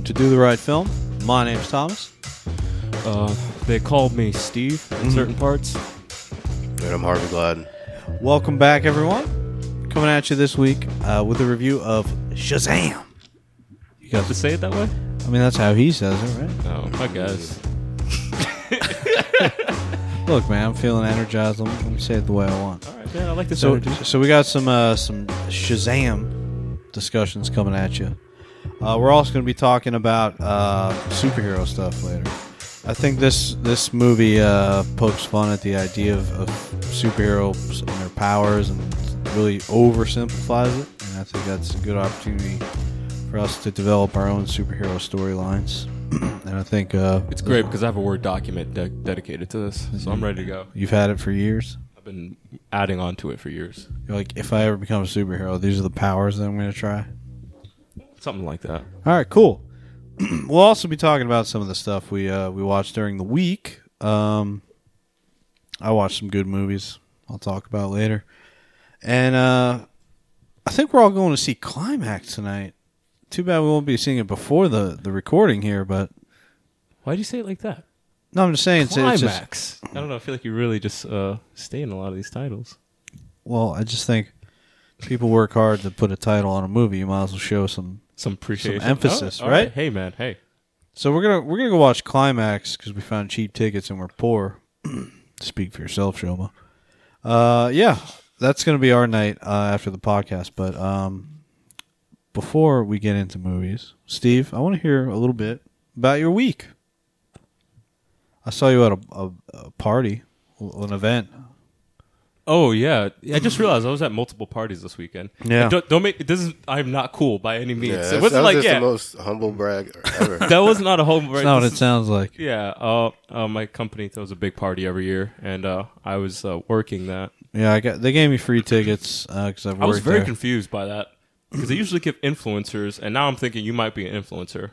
Welcome to Do the Right Film. My name's Thomas. Uh, they called me Steve in certain parts. And I'm Harvey Gladden. Welcome back, everyone. Coming at you this week uh, with a review of Shazam. You You have to say it that way? I mean, that's how he says it, right? No, I guess. Look, man, I'm feeling energized. Let me, let me say it the way I want. All right, man. I like this So, energy. so we got some uh, some Shazam discussions coming at you. Uh, we're also going to be talking about uh, superhero stuff later. I think this this movie uh, pokes fun at the idea of, of superheroes and their powers and really oversimplifies it. And I think that's a good opportunity for us to develop our own superhero storylines. and I think uh, It's great because I have a Word document de- dedicated to this, so I'm ready to go. you've had it for years. I've been adding on to it for years. You're like, if I ever become a superhero, these are the powers that I'm going to try. Something like that. All right, cool. we'll also be talking about some of the stuff we uh, we watched during the week. Um, I watched some good movies. I'll talk about later, and uh, I think we're all going to see Climax tonight. Too bad we won't be seeing it before the, the recording here, but why do you say it like that? no, I'm just saying it's, it's just Climax. I don't know. I feel like you really just uh, stay in a lot of these titles. well, I just think people work hard to put a title on a movie. You might as well show some. Some appreciation, emphasis, Oh, all right? Hey, man. Hey. So we're gonna we're gonna go watch Climax because we found cheap tickets and we're poor. Speak for yourself, Shoma. Uh, yeah, that's gonna be our night uh, after the podcast. But um, before we get into movies, Steve, I want to hear a little bit about your week. I saw you at a, a, a party, an event. Oh yeah, I just realized I was at multiple parties this weekend. Yeah. And don't, don't make this is. I'm not cool by any means. Yeah, it that's- wasn't that like just yeah, the most humble brag ever. that was not a home. That's not what it sounds like. Yeah, uh, uh, my company throws a big party every year, and uh, I was uh, working that. Yeah, I got. They gave me free tickets because I've worked I was very there. confused by that because they usually give influencers, and now I'm thinking you might be an influencer.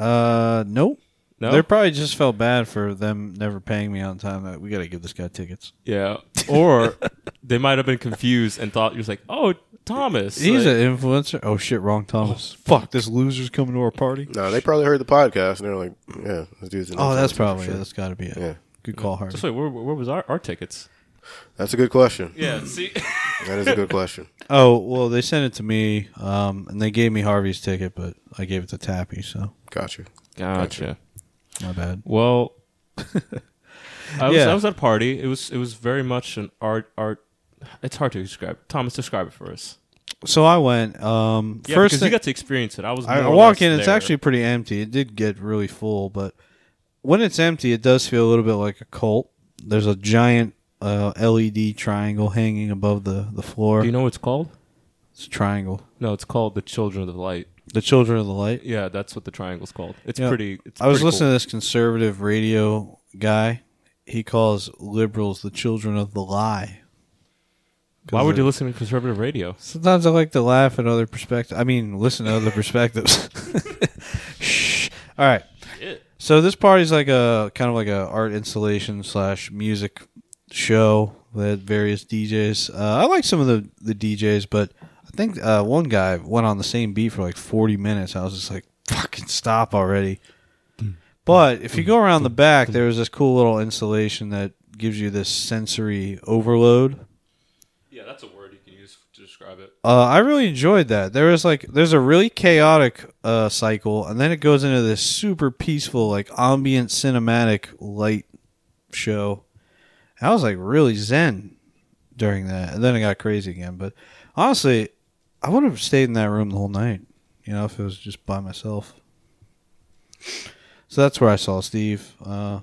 uh, nope. No, They probably just felt bad for them never paying me on time. That we got to give this guy tickets. yeah, or they might have been confused and thought you're just like, oh, Thomas. He's like, an influencer. Oh shit, wrong Thomas. fuck, this loser's coming to our party. no, they probably heard the podcast and they're like, yeah, this dude's an Oh, that's influencer for probably sure. that's got to be it. Yeah. Good call, Harvey. just wait, where, where was our, our tickets? That's a good question. Yeah, see, That is a good question. Oh well, they sent it to me, um, and they gave me Harvey's ticket, but I gave it to Tappy, so Gotcha. gotcha. My bad. Well, I was Yeah. I was at a party. It was it was very much an art art. It's hard to describe. Thomas, describe it for us. So I went. Um, Yeah, first because thing, you got to experience it. I was. I, I walk in. It's actually pretty empty. It did get really full, but when it's empty, it does feel a little bit like a cult. There's a giant uh, LED triangle hanging above the the floor. Do you know what it's called? it's a triangle. No, it's called the Children of the Light. The Children of the Light. Yeah, that's what the triangle's called. It's pretty. It's I was pretty listening cool. to this conservative radio guy. He calls liberals the children of the lie. Why would you listen to conservative radio? Sometimes I like to laugh at other perspectives. I mean, listen to other perspectives. Shh. All right. So this party's like a kind of like a art installation slash music show. They had various DJs. Uh, I like some of the the DJs, but I think uh, one guy went on the same beat for like forty minutes. I was just like, "Fucking stop already!" But if you go around the back, there was this cool little installation that gives you this sensory overload. Yeah, that's a word you can use to describe it. Uh, I really enjoyed that. There was like there's a really chaotic uh, cycle, and then it goes into this super peaceful, like ambient cinematic light show. I was like really zen during that, and then it got crazy again. But honestly, I would have stayed in that room the whole night. You know, if it was just by myself. So that's where I saw Steve uh,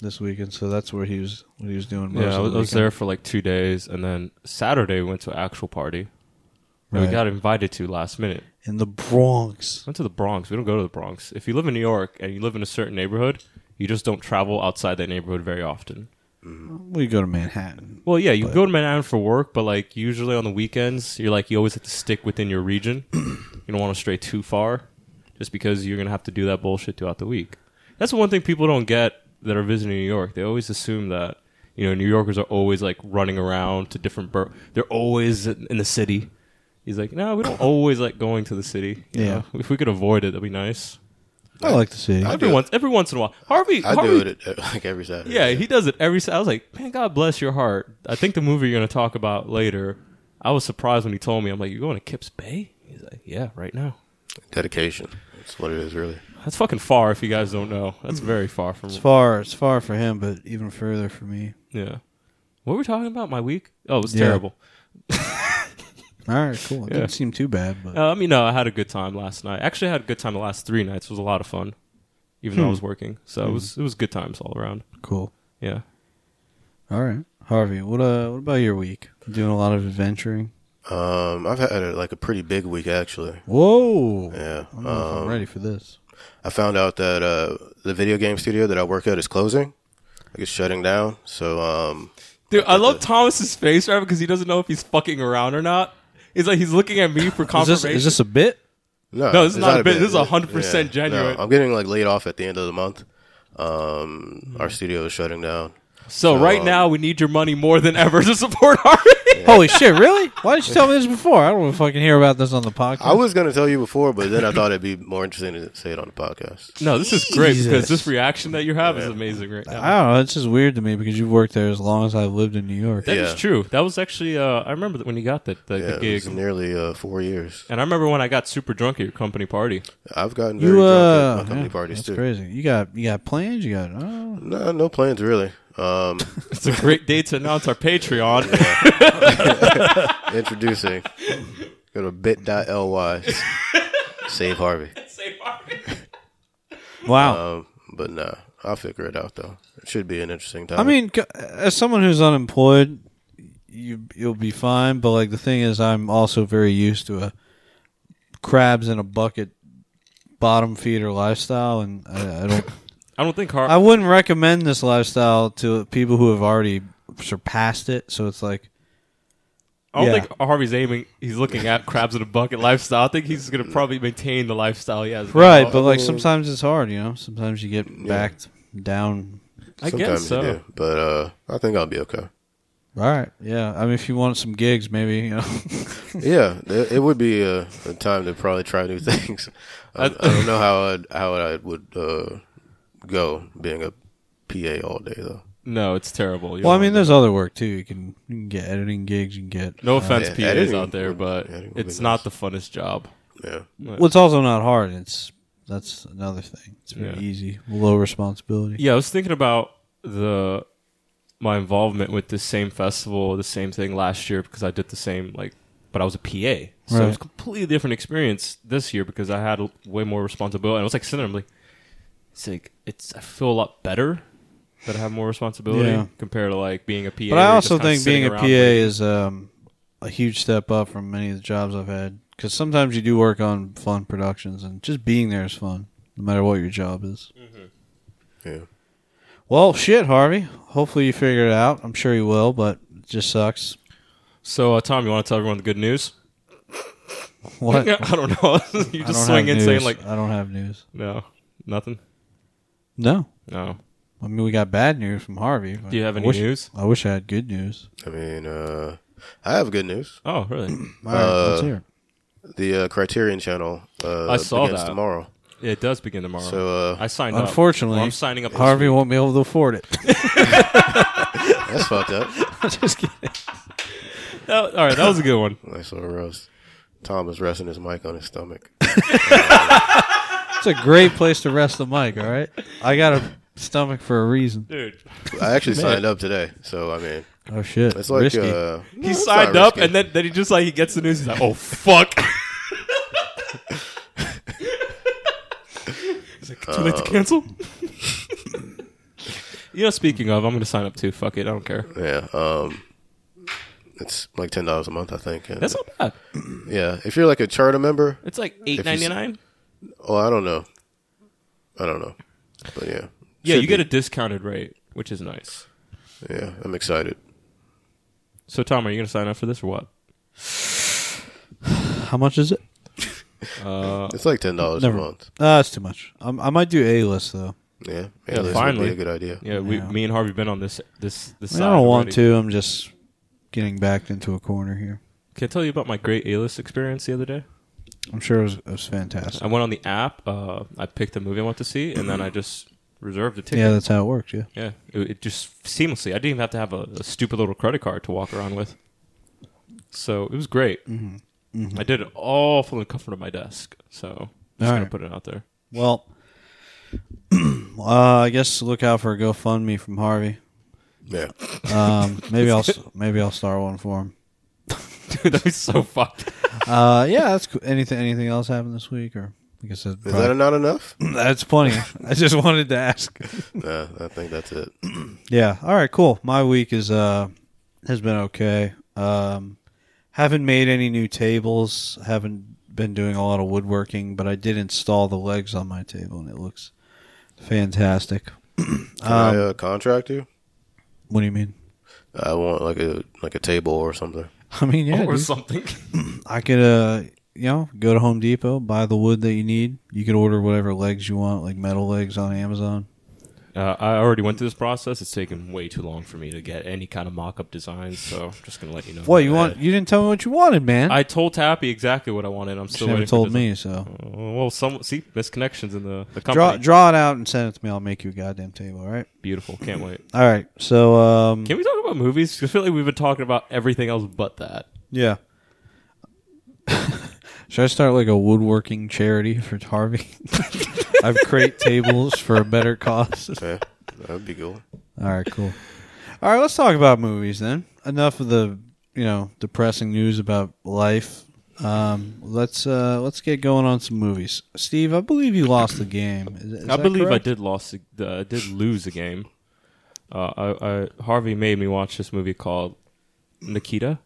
this weekend. So that's where he was. What he was doing. Most Yeah, I was, the I was there for like two days, and then Saturday we went to an actual party. that Right. We got invited to last minute. in the Bronx. Went to the Bronx. We don't go to the Bronx. If you live in New York and you live in a certain neighborhood, you just don't travel outside that neighborhood very often. Mm-hmm. We go to Manhattan. Well, yeah, you go to Manhattan for work, but like usually on the weekends, you're like you always have to stick within your region. you don't want to stray too far, just because you're gonna have to do that bullshit throughout the week. That's the one thing people don't get that are visiting New York. They always assume that you know New Yorkers are always like running around to different. Bur- They're always in the city. He's like, no, we don't always like going to the city. you Yeah. know? if we could avoid it, that'd be nice. I like to see. I Every do. once, every once in a while, Harvey. I Harvey, do it at, like every Saturday. Yeah, he does it every. I was like, man, God bless your heart. I think the movie you're going to talk about later. I was surprised when he told me. I'm like, you're going to Kips Bay? He's like, yeah, right now. dedication. That's what it is, really. That's fucking far. If you guys don't know, that's very far from. It's far. It's far for him, but even further for me. Yeah. What were we talking about? My week? Oh, it was Yeah. terrible. All right, cool. It Yeah. didn't seem too bad, but Uh, I mean, no, I had a good time last night. Actually, I had a good time the last three nights. It was a lot of fun, even though I Hmm. was working. So it was it was good times all around. cool. Yeah. All right, Harvey. What uh? What about your week? Doing a lot of adventuring. Um, I've had a, like a pretty big week actually. Whoa. Yeah. I don't know if I'm Um, ready for this. I found out that uh, the video game studio that I work at is closing. Like it's shutting down. So um, Dude, I love Thomas's face right because he doesn't know if he's fucking around or not. It's like he's looking at me for Is confirmation. this, is this a bit? no, No, this is it's not a bit. This is 100% Yeah. genuine. No, I'm getting like laid off at the end of the month. Um, our studio is shutting down. So so, right um, now we need your money more than ever to support Harvey. Holy shit! Really? Why didn't you tell me this before? I don't know if I can hear about this on the podcast. I was gonna tell you before, but then I thought it'd be more interesting to say it on the podcast. no, this is great because this reaction that you have is amazing right now. I don't know. It's just weird to me because you've worked there as long as I've lived in New York. That is Yeah. true. That was actually uh, I remember that when you got the, the, Yeah, the it gig, was nearly uh, four years. and I remember when I got super drunk at your company party. I've gotten very You drunk uh, at my company yeah, parties that's too. crazy. You got you got plans. You got oh, No, no plans really. Um, It's a great day to announce our Patreon. introducing. Go to bit.ly. Save Harvey. Save Harvey. wow. Um, but nah, I'll figure it out though. It should be an interesting time. I mean, as someone who's unemployed, you you'll be fine. But like the thing is, I'm also very used to a crabs in a bucket bottom feeder lifestyle, and I, I don't. I don't think Har- I wouldn't recommend this lifestyle to people who have already surpassed it. So it's like, I don't Yeah. think Harvey's aiming. He's looking at crabs in a bucket lifestyle. I think he's gonna probably maintain the lifestyle he has. now. right, but like sometimes it's hard, you know. Sometimes you get backed down. I sometimes guess so. you do. But uh, I think I'll be okay. All right, yeah. I mean, if you want some gigs, maybe you know. Yeah, it, it would be a, a time to probably try new things. I, I don't know how I'd, how I would uh, go being a PA all day though. No, it's terrible. You well, I mean, there's other work too. You can you can get editing gigs. You can get no uh, offense, yeah, PAs out there, but editing would be it's not the funnest job. Yeah, Well, it's also not hard. It's that's another thing. It's very Yeah. easy, low responsibility. Yeah, I was thinking about the my involvement with this same festival, the same thing last year because I did the same like, but I was a PA, so it was a completely different experience this year because I had way more responsibility. And I was like sitting there, I'm like, it's like it's I feel a lot better that I have more responsibility Yeah. compared to like being a PA. But where I you're also just kinda think being a sitting PA around waiting. is um, a huge step up from many of the jobs I've had. Because sometimes you do work on fun productions, and just being there is fun, no matter what your job is. yeah. Well, shit, Harvey. Hopefully you figure it out. I'm sure you will, but it just sucks. So, uh, Tom, you want to tell everyone the good news? What? I don't know. you I just don't swing have in saying like, I don't have news. no, nothing. No. No. I mean, we got bad news from Harvey. but Do you have I any wish- news? I wish I had good news. I mean, uh, I have good news. Oh, really? All right, let's Uh, hear it. The uh, Criterion Channel uh, I saw begins that. tomorrow. Yeah, it does begin tomorrow. So uh, I signed up. Unfortunately, Well, I'm signing up. this Harvey week. won't be able to afford it. that's fucked up. i just kidding. That- all right, that was a good one. Nice little roast. Tom is resting his mic on his stomach. It's a great place to rest the mic. All right, I got a stomach for a reason. Dude, I actually signed up today, so I mean, Oh shit, it's like risky. uh, he no, it's signed up, risky. and then, then he just like he gets the news. He's like, "Oh fuck!" he's like, "Too late to cancel." you know, speaking of, I'm going to sign up too. Fuck it, I don't care. yeah, um, it's like ten dollars a month, I think. And, That's not bad. yeah. If you're like a charter member, It's like eight you ninety s- nine. Well, I don't know, I don't know, but yeah, Yeah, Should you get a discounted rate, which is nice. yeah. I'm excited. So, Tom, are you going to sign up for this or what? How much is it? Uh, It's like ten dollars a Never. month. Uh, that's too much. i I might do a list though. Yeah, Yeah, yeah. This would finally. be a good idea. yeah, we, Yeah. me and Harvey been on this this this. I, side don't want already. to. I'm just getting backed into a corner here. Can I tell you about my great A list experience the other day? I'm sure it was, it was fantastic. I went on the app. Uh, I picked a movie I want to see, and then I just reserved a ticket. Yeah, that's how it works. Yeah. Yeah, it, it just seamlessly. I didn't even have to have a, a stupid little credit card to walk around with. So it was great. Mm-hmm. I did it all from the comfort of my desk. So I'm just All gonna right. put it out there. Well, uh, I guess look out for a GoFundMe from Harvey. Yeah. Um, maybe I'll maybe I'll start one for him. Dude, that was so fucked. Uh, yeah, that's cool. Anything anything else happened this week, or like I said, Is that not enough? that's plenty. I just wanted to ask. nah, I think that's it. Yeah. All right. Cool. My week is uh has been okay. Um, haven't made any new tables. Haven't been doing a lot of woodworking, but I did install the legs on my table, and it looks fantastic. Can I uh, contract you? What do you mean? I want like a like a table or something. I mean, yeah, or dude. something. I could, uh, you know, go to Home Depot, buy the wood that you need. You could order whatever legs you want, like metal legs on Amazon. Uh, I already went through this process. It's taken way too long for me to get any kind of mock-up designs, so I'm just gonna let you know. What you want? You didn't tell me what you wanted, man. I told Tappy exactly what I wanted. I'm still never waiting told me, so Uh, well, some see misconnections in the the draw company. draw it out and send it to me. I'll make you a goddamn table. All right. Beautiful. Can't wait. All right. So, um, Can we talk about movies? I feel like we've been talking about everything else but that. yeah. Should I start like a woodworking charity for Harvey? I've create tables for a better cause. Yeah, that'd be cool. All right, cool. All right, let's talk about movies then. Enough of the you know depressing news about life. Um, let's uh, let's get going on some movies. Steve, I believe you lost the game. Is, is I that believe correct? I did lost. The, I did lose a game. Uh, I, I Harvey made me watch this movie called Nikita.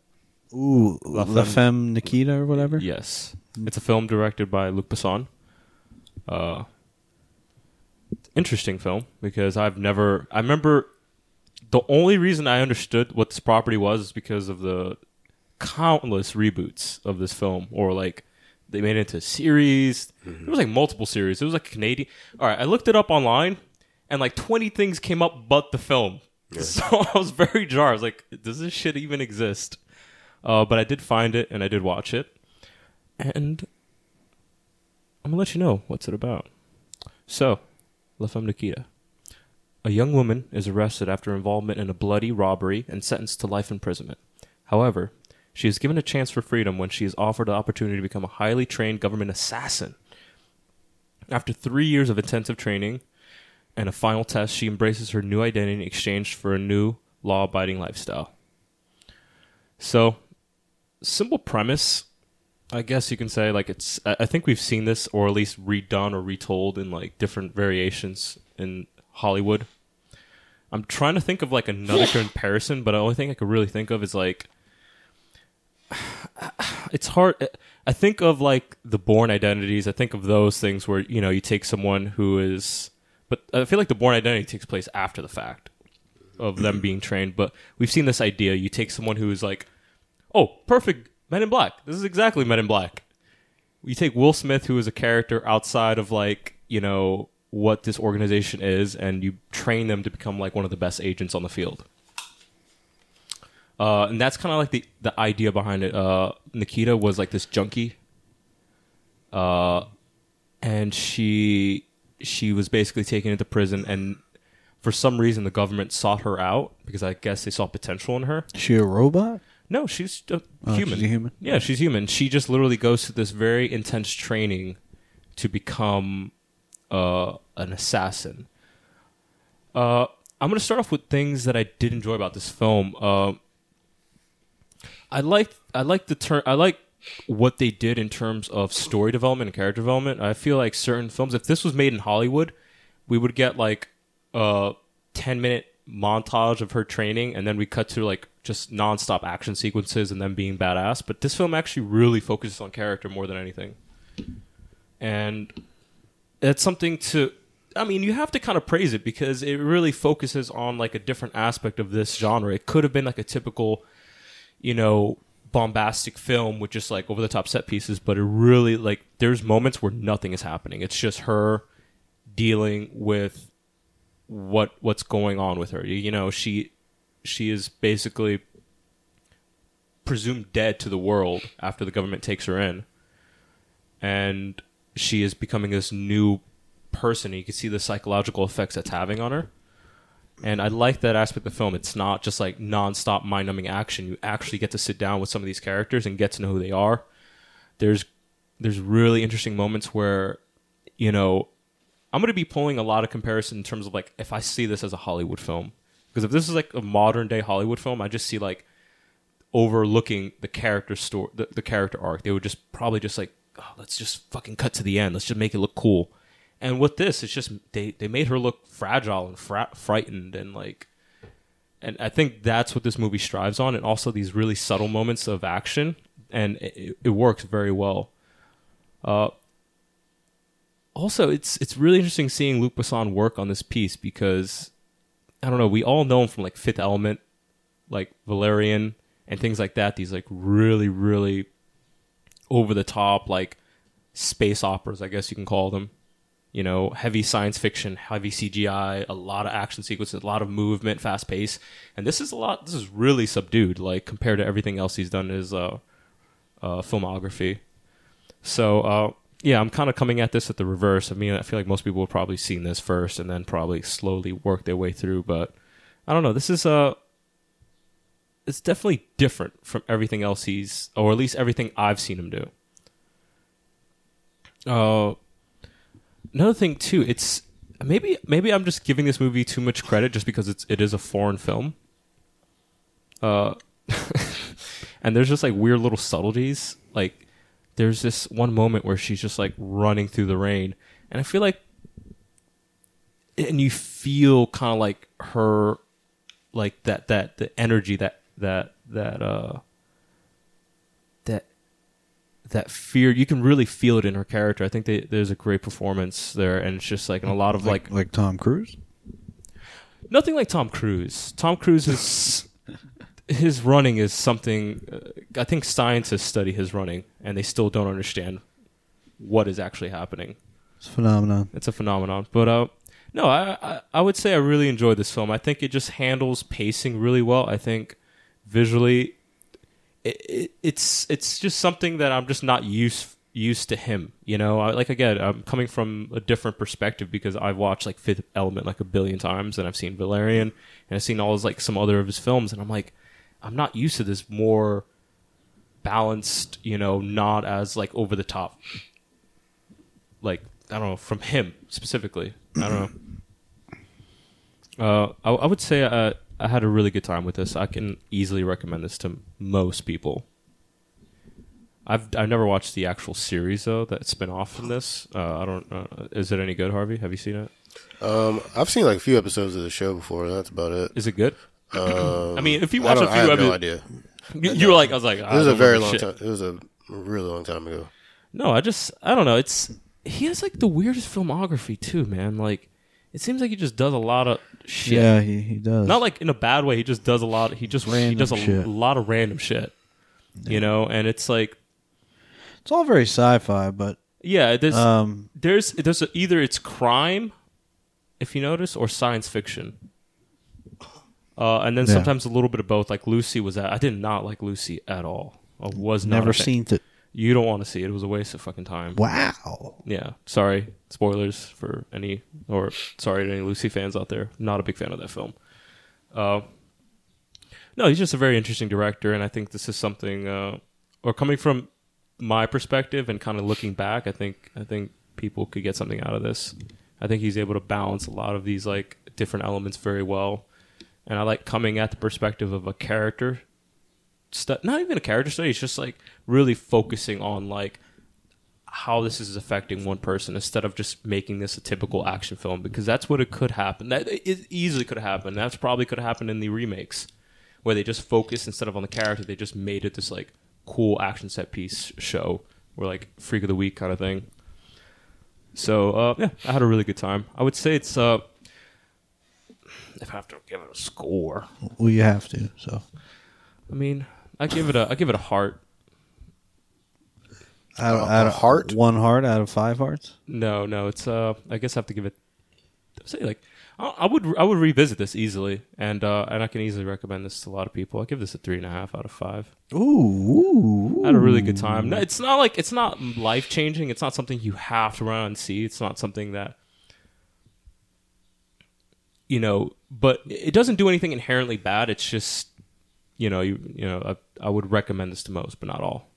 Ooh, La La Femme- Femme Nikita or whatever. Yes, it's a film directed by Luc Besson. Uh, interesting film because I've never. I remember the only reason I understood what this property was is because of the countless reboots of this film, or like they made it into a series. There was like multiple series. It was like Canadian. All right, I looked it up online, and like twenty things came up, but the film. So I was very jarred. I was like, "Does this shit even exist?" Uh, but I did find it, and I did watch it, and I'm gonna let you know what's it about. So, La Femme Nikita. A young woman is arrested after involvement in a bloody robbery and sentenced to life imprisonment. However, she is given a chance for freedom when she is offered the opportunity to become a highly trained government assassin. After three years of intensive training and a final test, she embraces her new identity in exchange for a new law abiding lifestyle. So, simple premise I guess you can say like it's. I think we've seen this, or at least redone or retold in like different variations in Hollywood. I'm trying to think of like another comparison, but the only thing I could really think of is like it's hard. I think of like the Bourne Identities. I think of those things where you know you take someone who is, but I feel like the Bourne Identity takes place after the fact of them being trained. But we've seen this idea: you take someone who is like, oh, perfect Men in Black. This is exactly Men in Black. You take Will Smith, who is a character outside of like you know what this organization is, and you train them to become like one of the best agents on the field. Uh, and that's kind of like the the idea behind it. Uh, Nikita was like this junkie, uh, and she she was basically taken into prison, and for some reason the government sought her out because I guess they saw potential in her. She a robot? No, she's a Oh, human. she's a human? Yeah, she's human. She just literally goes through this very intense training to become uh, an assassin. Uh, I'm going to start off with things that I did enjoy about this film. Uh, I like I like the turn. I like what they did in terms of story development and character development. I feel like certain films, if this was made in Hollywood, we would get like a 10 minute montage of her training and then we cut to like just nonstop action sequences and them being badass. But this film actually really focuses on character more than anything. And it's something to I mean, you have to kind of praise it because it really focuses on like a different aspect of this genre. It could have been like a typical, you know, bombastic film with just like over the top set pieces, but it really like there's moments where nothing is happening. It's just her dealing with what what's going on with her. You, you know, she she is basically presumed dead to the world after the government takes her in. and she is becoming this new person. You can see the psychological effects that's having on her. And I like that aspect of the film. It's not just like nonstop mind numbing action. You actually get to sit down with some of these characters and get to know who they are. There's there's really interesting moments where, you know, I'm going to be pulling a lot of comparison in terms of like if I see this as a Hollywood film. Because if this is like a modern day Hollywood film, I just see like overlooking the character story, the, the character arc. They would just probably just like, oh, let's just fucking cut to the end. Let's just make it look cool. And with this, it's just they they made her look fragile and fra- frightened and like, and I think that's what this movie strives on, and also these really subtle moments of action, and it, it works very well. Uh, also, it's it's really interesting seeing Luc Besson work on this piece because I don't know, we all know him from like Fifth Element, like Valerian and things like that. These like really really over the top like space operas, I guess you can call them you know, heavy science fiction, heavy CGI, a lot of action sequences, a lot of movement, fast pace, and this is a lot. This is really subdued, like compared to everything else he's done in his uh, uh, filmography. So uh, yeah, I'm kind of coming at this at the reverse. I mean, I feel like most people have probably seen this first and then probably slowly work their way through. But I don't know. This is uh it's definitely different from everything else he's, or at least everything I've seen him do. Uh, another thing too, it's maybe maybe I'm just giving this movie too much credit just because it's it is a foreign film. Uh, and there's just like weird little subtleties. Like there's this one moment where she's just like running through the rain, and I feel like, and you feel kind of like her, like that that the energy that that that uh that that fear you can really feel it in her character i think they, there's a great performance there and it's just like in a lot of like, like Tom Cruise. nothing like tom cruise tom cruise is his running is something uh, i think scientists study his running and they still don't understand what is actually happening It's a phenomenon. it's a phenomenon. But uh, no, I, I I would say I really enjoyed this film. I think it just handles pacing really well. I think visually, it, it, it's it's just something that I'm just not used used to him. You know, I, like again, I'm coming from a different perspective because I've watched like Fifth Element like a billion times, and I've seen Valerian, and I've seen all his like some other of his films, and I'm like, I'm not used to this more balanced. You know, not as like over the top. Like I don't know from him specifically. I don't know. Uh, I, I would say uh, I had a really good time with this. I can easily recommend this to most people. I've I've never watched the actual series though that spin off from this. Uh, I don't. Uh, is it any good, Harvey? Have you seen it? Um, I've seen like a few episodes of the show before. That's about it. Is it good? Um, I mean, if you watch a few I have episodes, no idea. you, you were like, I was like, It was a very long time. It was a really long time ago. No, I just I don't know. It's he has like the weirdest filmography too, man. Like it seems like he just does a lot of shit. Yeah, he, he does. Not like in a bad way. He just does a lot. He just he Random does a shit. lot of random shit. You know, and it's like it's all very sci-fi, but yeah, there's um, there's there's a, either it's crime, if you notice, or science fiction. Uh, and then Yeah. sometimes a little bit of both. Like Lucy was at. I did not like Lucy at all. I was not never seen it. You don't want to see it. It was a waste of fucking time. Wow. Yeah. Sorry. Spoilers for any or sorry to any Lucy fans out there. Not a big fan of that film. Uh, no, he's just a very interesting director, and I think this is something. Uh, or coming from my perspective and kind of looking back, I think I think people could get something out of this. I think he's able to balance a lot of these like different elements very well, and I like coming at the perspective of a character. Not even a character study. It's just like really focusing on like how this is affecting one person instead of just making this a typical action film because that's what it could happen. That it easily could happen. That's probably could happen in the remakes where they just focused instead of on the character, they just made it this like cool action set piece show or like freak of the week kind of thing. So uh, yeah, I had a really good time. I would say it's uh, if I have to give it a score, Well, you have to. So I mean, I give it a I give it a heart. out, A- out a of heart? one heart out of five hearts. No, no, it's uh, I guess I have to give it. I'd say like I, I would I would revisit this easily, and uh, and I can easily recommend this to a lot of people. I give this a three and a half out of five. Ooh, I had a really good time. No, it's not like it's not life changing. It's not something you have to run and see. It's not something that you know, but it doesn't do anything inherently bad. It's just you know you you know I, I would recommend this to most, but not all.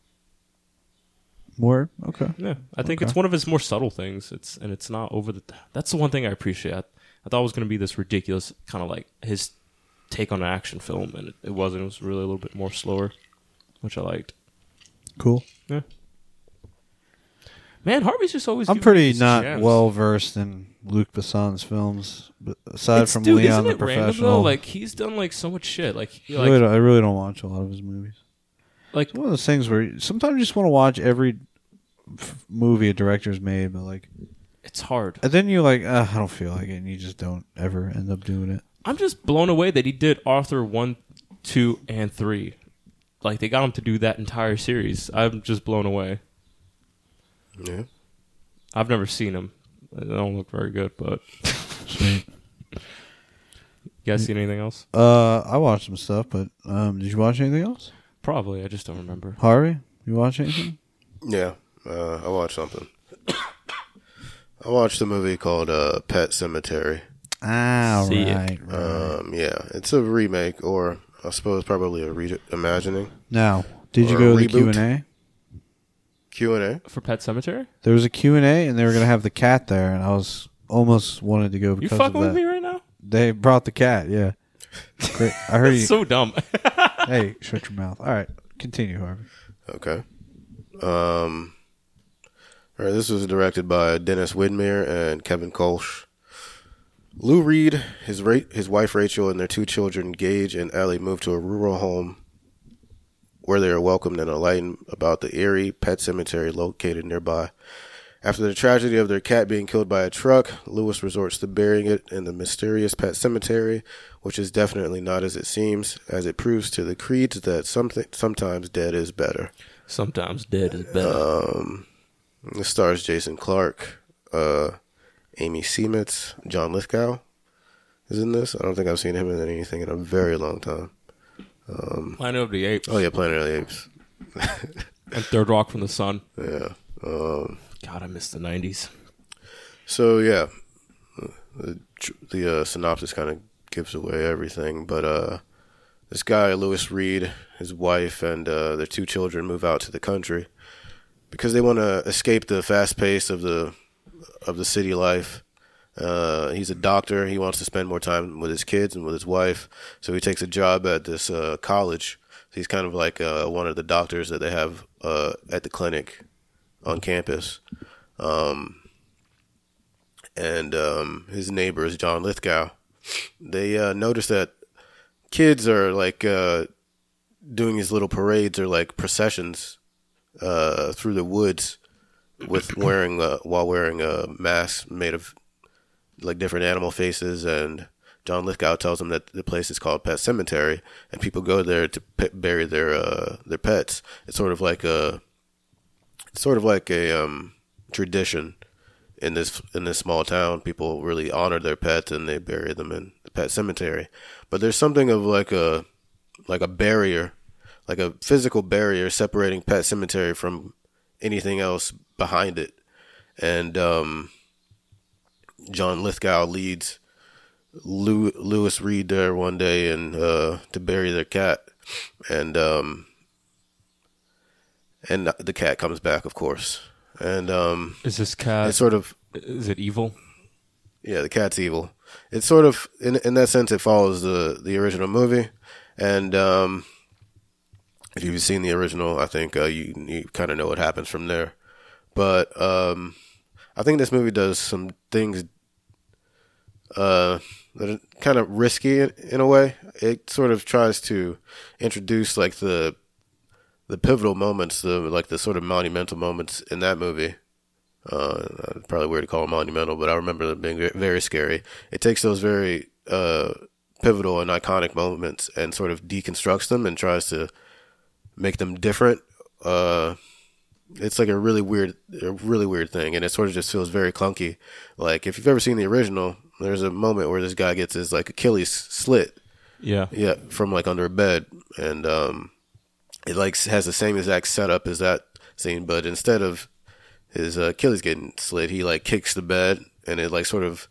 More okay. Yeah, I think Okay. it's one of his more subtle things. It's and it's not over the. That's the one thing I appreciate. I, I thought it was going to be this ridiculous kind of like his take on an action film, and it, it wasn't. It was really a little bit more slower, which I liked. Cool. Yeah. Man, Harvey's just always. I'm pretty not gems. well versed in Luc Besson's films, but aside It's, from dude, Leon isn't the it Professional, though? Like he's done like so much shit. Like he- I, really don't, I really don't watch a lot of his movies. like It's one of those things where you- sometimes you just want to watch every f- movie a director's made, but like, it's hard. and then you're like, uh, I don't feel like it, and you just don't ever end up doing it. I'm just blown away that he did Arthur one, two, and three. Like they got him to do that entire series. I'm just blown away. Yeah. I've never seen them. They don't look very good, but Sweet. you guys seen anything else? Uh, I watched some stuff, but um, did you watch anything else? Probably. I just don't remember. Harvey, you watch anything? Yeah, uh, I watched something. I watched a movie called uh, Pet Sematary. Ah, See it. right, right. Um, yeah, it's a remake, or I suppose probably a reimagining. now, did you or go a to the Q reboot. and A? Q and A. For Pet Sematary? There was a Q and A, and they were gonna have the cat there, and I was almost wanted to go You because of fucking that. with me right now? They brought the cat. Yeah, Great. I heard you. so dumb. hey, shut your mouth. All right, continue, Harvey. Okay. Um. All right. This was directed by Dennis Widmyer and Kevin Kolsch. Louis Creed, his ra- his wife Rachel, and their two children Gage and Ellie moved to a rural home where they are welcomed and enlightened about the eerie pet cemetery located nearby. After the tragedy of their cat being killed by a truck, Louis resorts to burying it in the mysterious pet cemetery, which is definitely not as it seems, as it proves to the creeds that something sometimes dead is better. Sometimes dead is better. Um, it stars Jason Clarke, uh, Amy Seimetz, John Lithgow is in this. I don't think I've seen him in anything in a very long time. Planet of the Apes Oh yeah, Planet of the Apes. and Third Rock from the Sun. Yeah. Um, God, I miss the '90s. so yeah, the the uh, synopsis kind of gives away everything, but uh, this guy Louis Creed, his wife, and uh, their two children move out to the country because they want to escape the fast pace of the of the city life. Uh, he's a doctor. He wants to spend more time with his kids and with his wife, so he takes a job at this uh, college. He's kind of like uh, one of the doctors that they have uh, at the clinic on campus. Um, and um, his neighbor is John Lithgow. They uh, notice that kids are like uh, doing these little parades or like processions through the woods with wearing while wearing a mask made of like different animal faces and John Lithgow tells them that the place is called Pet Sematary and people go there to pe- bury their uh, their pets. It's sort of like a sort of like a um, tradition in this in this small town. People really honor their pets and they bury them in the pet cemetery. But there's something of like a like a barrier, like a physical barrier separating pet cemetery from anything else behind it. And um, John Lithgow leads Lew- Louis Creed there one day and uh, to bury their cat, and um, and the cat comes back, of course, and um, Is this cat? it's sort of is it evil? yeah, the cat's evil. It's sort of in in that sense, it follows the the original movie, and um, if you've seen the original, I think uh, you you kind of know what happens from there. But um, I think this movie does some things uh, kind of risky in, a way. It sort of tries to introduce like the the pivotal moments, the like the sort of monumental moments in that movie. Uh, probably weird to call them monumental, but I remember them being very scary. It takes those very uh, pivotal and iconic moments and sort of deconstructs them and tries to make them different. Uh, it's like a really weird, a really weird thing, and it sort of just feels very clunky. Like if you've ever seen the original, there's a moment where this guy gets his like Achilles slit, Yeah. yeah, from like under a bed, and um, it like has the same exact setup as that scene, but instead of his uh, Achilles getting slit, he like kicks the bed, and it like sort of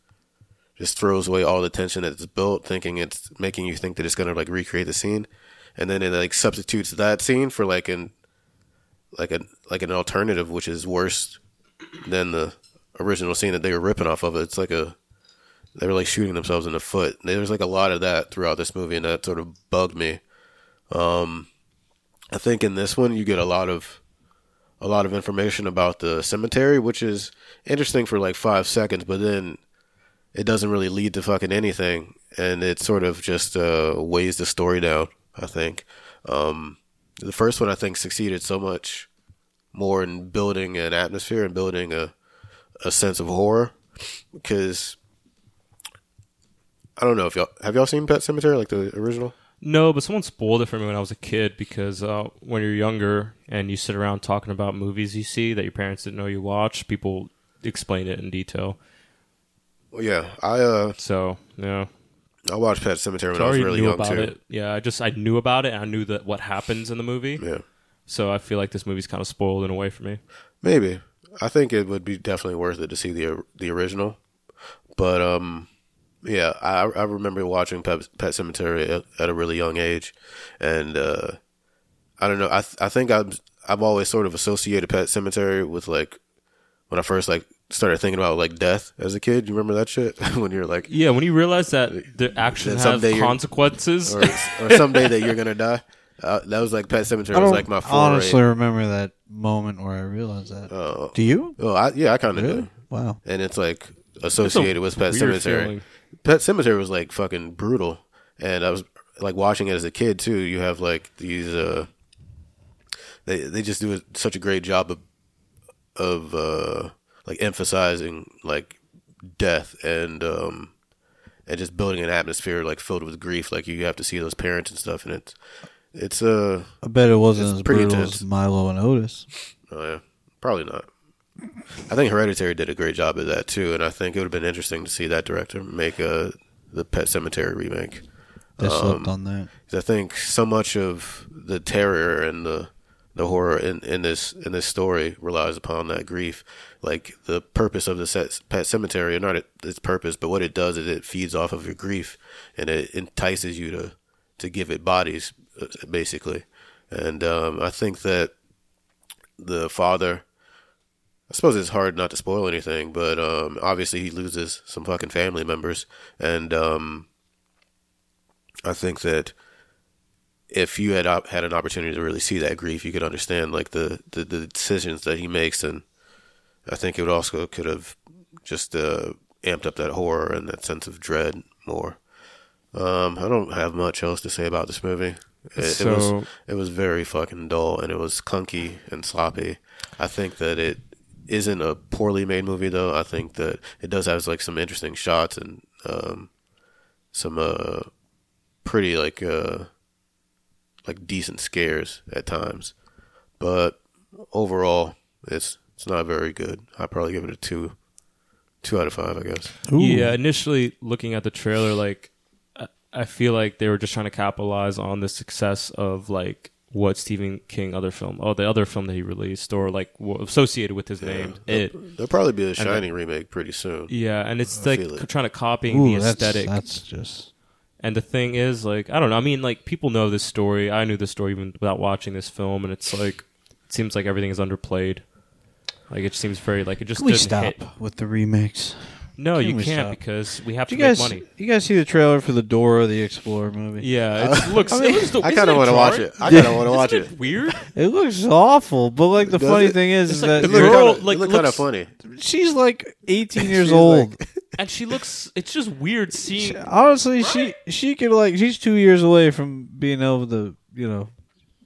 just throws away all the tension that it's built, thinking it's making you think that it's gonna like recreate the scene, and then it like substitutes that scene for like an like a like an alternative, which is worse than the original scene that they were ripping off of. It's like a they were like shooting themselves in the foot. There's like a lot of that throughout this movie, and that sort of bugged me. Um, I think in this one you get a lot of a lot of information about the cemetery, which is interesting for like five seconds, but then it doesn't really lead to fucking anything, and it sort of just uh, weighs the story down. I think um, the first one I think succeeded so much more in building an atmosphere and building a a sense of horror because I don't know if y'all have y'all seen Pet Sematary like the original. No, but someone spoiled it for me when I was a kid because uh, when you're younger and you sit around talking about movies you see that your parents didn't know you watched, people explain it in detail. Well, yeah, I uh So yeah, I watched Pet Sematary when I I was really knew young about too. it. Yeah, I just I knew about it and I knew that what happens in the movie. Yeah, So I feel like this movie's kind of spoiled in a way for me. maybe I think it would be definitely worth it to see the the original, but um. Yeah, I I remember watching Pet, Pet Sematary at, at a really young age, and uh, I don't know. I th- I think I've I've always sort of associated Pet Sematary with like when I first like started thinking about like death as a kid. You remember that shit when you're like, Yeah, when you realize that the action Then has someday you're- consequences. or, or someday that you're gonna die. Uh, that was like Pet Sematary I was like my foray. honestly remember that moment where I realized that. Uh, Do you? oh, I, yeah, I kind of Really? do. Wow. And it's like associated with Pet Sematary. feeling. Pet Sematary was like fucking brutal, and I was like watching it as a kid too. You have like these. uh They they just do such a great job of of uh like emphasizing like death and um and just building an atmosphere like filled with grief. Like you have to see those parents and stuff, and it's it's uh I bet it wasn't as pretty brutal intense. as Milo and Otis. Oh yeah, probably not. I think Hereditary did a great job of that too, and I think it would have been interesting to see that director make a the Pet Sematary remake. They slept Um, on that. 'Cause I think so much of the terror and the the horror in, in this in this story relies upon that grief. Like the purpose of the set, Pet Sematary, or not it, its purpose, but what it does is it feeds off of your grief, and it entices you to to give it bodies, uh, basically. And um, I think that the father. I suppose it's hard not to spoil anything, but um, obviously he loses some fucking family members, and um, I think that if you had op- had an opportunity to really see that grief, you could understand like the, the, the decisions that he makes, and I think it would also could have just uh, amped up that horror and that sense of dread more. Um, I don't have much else to say about this movie. It, it was it was very fucking dull and it was clunky and sloppy. I think that it isn't a poorly made movie though. I think that it does have like some interesting shots and um, some uh, pretty like uh, like decent scares at times, but overall, it's it's not very good. I'd probably give it a two, two out of five, I guess. Yeah, initially looking at the trailer, like I- I feel like they were just trying to capitalize on the success of like what Stephen King other film, oh the other film that he released, or like associated with his name, it. There'll probably be a Shining remake pretty soon. Yeah, and it's I like it. trying to copy Ooh, the aesthetic. that's just And the thing is, like, I don't know. I mean, like, people know this story. I knew this story even without watching this film, and it's like, it seems like everything is underplayed. Like, it seems very like it just Can we stop hit. with the remakes? No, Can you we can't stop? because we have Did to you make guys, money. you guys see the trailer for the Dora the Explorer movie? Yeah, uh, it looks. I mean, it looks I kind of want to watch it. I kind of want to watch it. Weird. It looks awful, but like the Does funny it? thing is, is like that It the girl, kinda, like, it kind of funny. she's like 18 years She's old. like- and she looks. It's just weird seeing. Honestly, she she could like she's two years away from being able to you know.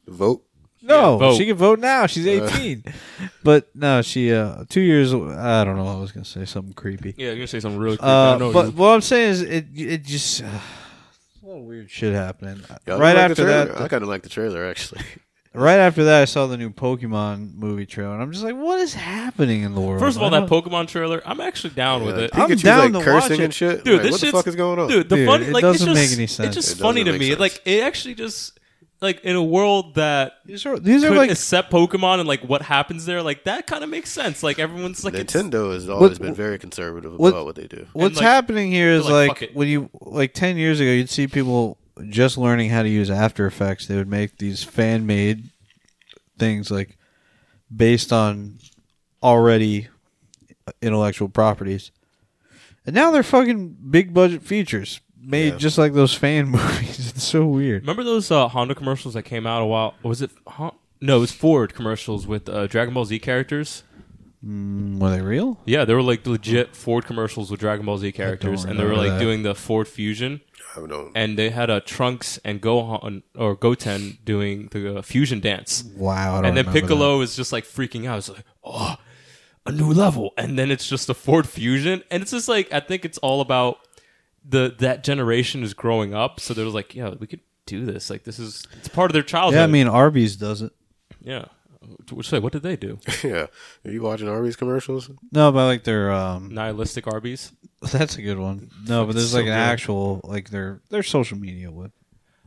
Vote. No, vote. she can vote now. She's 18, but no, she uh two years. I don't know. I was gonna say something creepy. Yeah, you're gonna say something really. Creepy. Uh, but you. what I'm saying is, it it just uh, a of weird shit happening. Yeah, right like after that, I kind of like the trailer actually. right after that, I saw the new Pokemon movie trailer, and I'm just like, what is happening in the world? First of all, that Pokemon trailer, I'm actually down with Yeah, it. I'm down like to watch cursing it. and shit. Dude, Like, this what the fuck is going on? Dude, the Dude, funny it like doesn't it's make just, any It's just It funny to me. make Like it actually just like in a world that these are these are could like accept Pokemon and like what happens there, like that kind of makes sense. Like everyone's like Nintendo has always What- been very conservative what- about what they do. what's like, happening here is like, like, when you like 10 years ago you'd see people just learning how to use after effects they would make these fan made things like based on already intellectual properties and now they're fucking big budget features made Yeah. just like those fan movies it's so weird Remember those uh, Honda commercials that came out a while? Was it? Hon- no, it was Ford commercials with uh, Dragon Ball Z characters. Mm, were they real Yeah, they were like legit Ford commercials with Dragon Ball Z characters, and they were like that. doing the Ford Fusion, I don't. and they had uh, Trunks and Gohan or Goten doing the uh, fusion dance, wow I don't and then Piccolo is just like freaking out. It's like, oh, a new level, and then it's just a Ford Fusion, and it's just like I think it's all about the that generation is growing up, so they're like, yeah, we could do this. Like this is it's part of their childhood. yeah I mean Arby's does it yeah. Which say, what did they do? yeah. Are you watching Arby's commercials? no but like their um Nihilistic Arby's. That's a good one. No, but there's so like an good. actual like their their social media with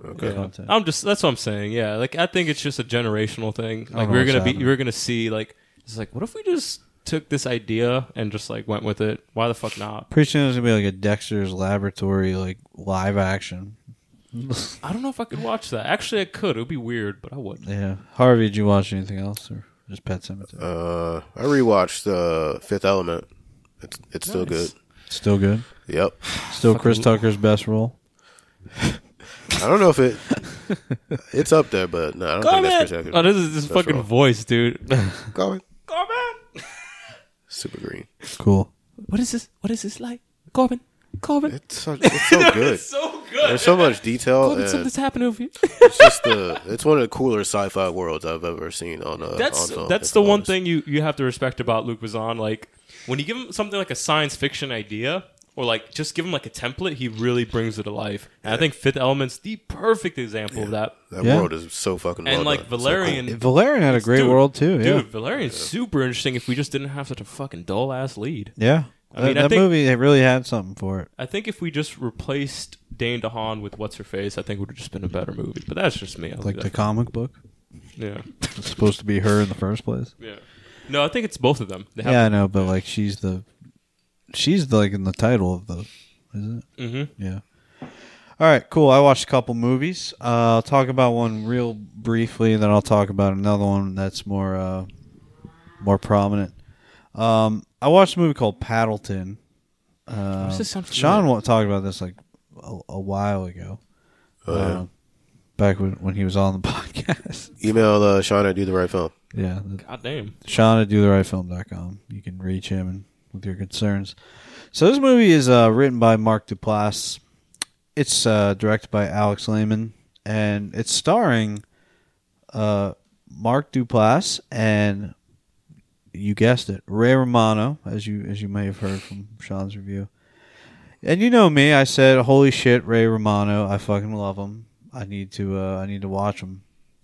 Okay. content. I'm just that's what I'm saying. Yeah, like I think it's just a generational thing. Like we're gonna be, we're gonna see like it's like, what if we just took this idea and just like went with it? Why the fuck not? Pretty soon there's gonna be like a Dexter's Laboratory like live action. I don't know if I could watch that. Actually, I could. It would be weird, but I wouldn't. Yeah, Harvey, did you watch anything else or just Pet Sematary? Uh, I rewatched uh, Fifth Element. It's it's still Nice. good. Still good. Yep. Still Chris Tucker's best role. I don't know if it it's up there, but no, I don't think that's Chris Tucker. Oh, this is this That's fucking wrong. voice, dude. Korben. Korben, Super green. it's Cool. what is this? What is this like? Korben, Korben. It's so, it's so good. It's so good. There's so much detail. Korben, And something's happening over here. it's just the it's one of the cooler sci-fi worlds I've ever seen on uh, that's on film, that's if the I'm one honest. thing you you have to respect about Luc Besson. Like when you give him something like a science fiction idea, or like just give him like a template, he really brings it to life. And I think Fifth Element's the perfect example of that. That Yeah. world is so fucking And well like done. So Valerian, Valerian had a great Dude, world too. Yeah. dude, Valerian's super interesting. If we just didn't have such a fucking dull ass lead, Yeah. I that mean, I that think- movie it really had something for it. I think if we just replaced Dane DeHaan with what's her face, I think it would have just been a better movie. But that's just me. I'll Like the that- comic book. yeah, It's supposed to be her in the first place. yeah. No, I think it's both of them. They have, Yeah, I know, but like she's the she's like in the title of the is it? hmm Yeah. All right, cool. I watched a couple movies. Uh, I'll talk about one real briefly, and then I'll talk about another one that's more uh, more prominent. Um, I watched a movie called Paddleton. Uh, does this sound Sean familiar? talked about this like a, a while ago, Oh, yeah. uh, back when, when he was on the podcast. email uh, Sean at do the right film. yeah, the- God damn. Sean at doTheRightFilm.com. You can reach him and with your concerns. So this movie is uh, written by Mark Duplass. It's uh, directed by Alex Lehmann, and it's starring uh, Mark Duplass and you guessed it, Ray Romano, as you as you may have heard from Sean's review. And you know me, I said, "Holy shit, Ray Romano! I fucking love him. I need to uh, I need to watch him."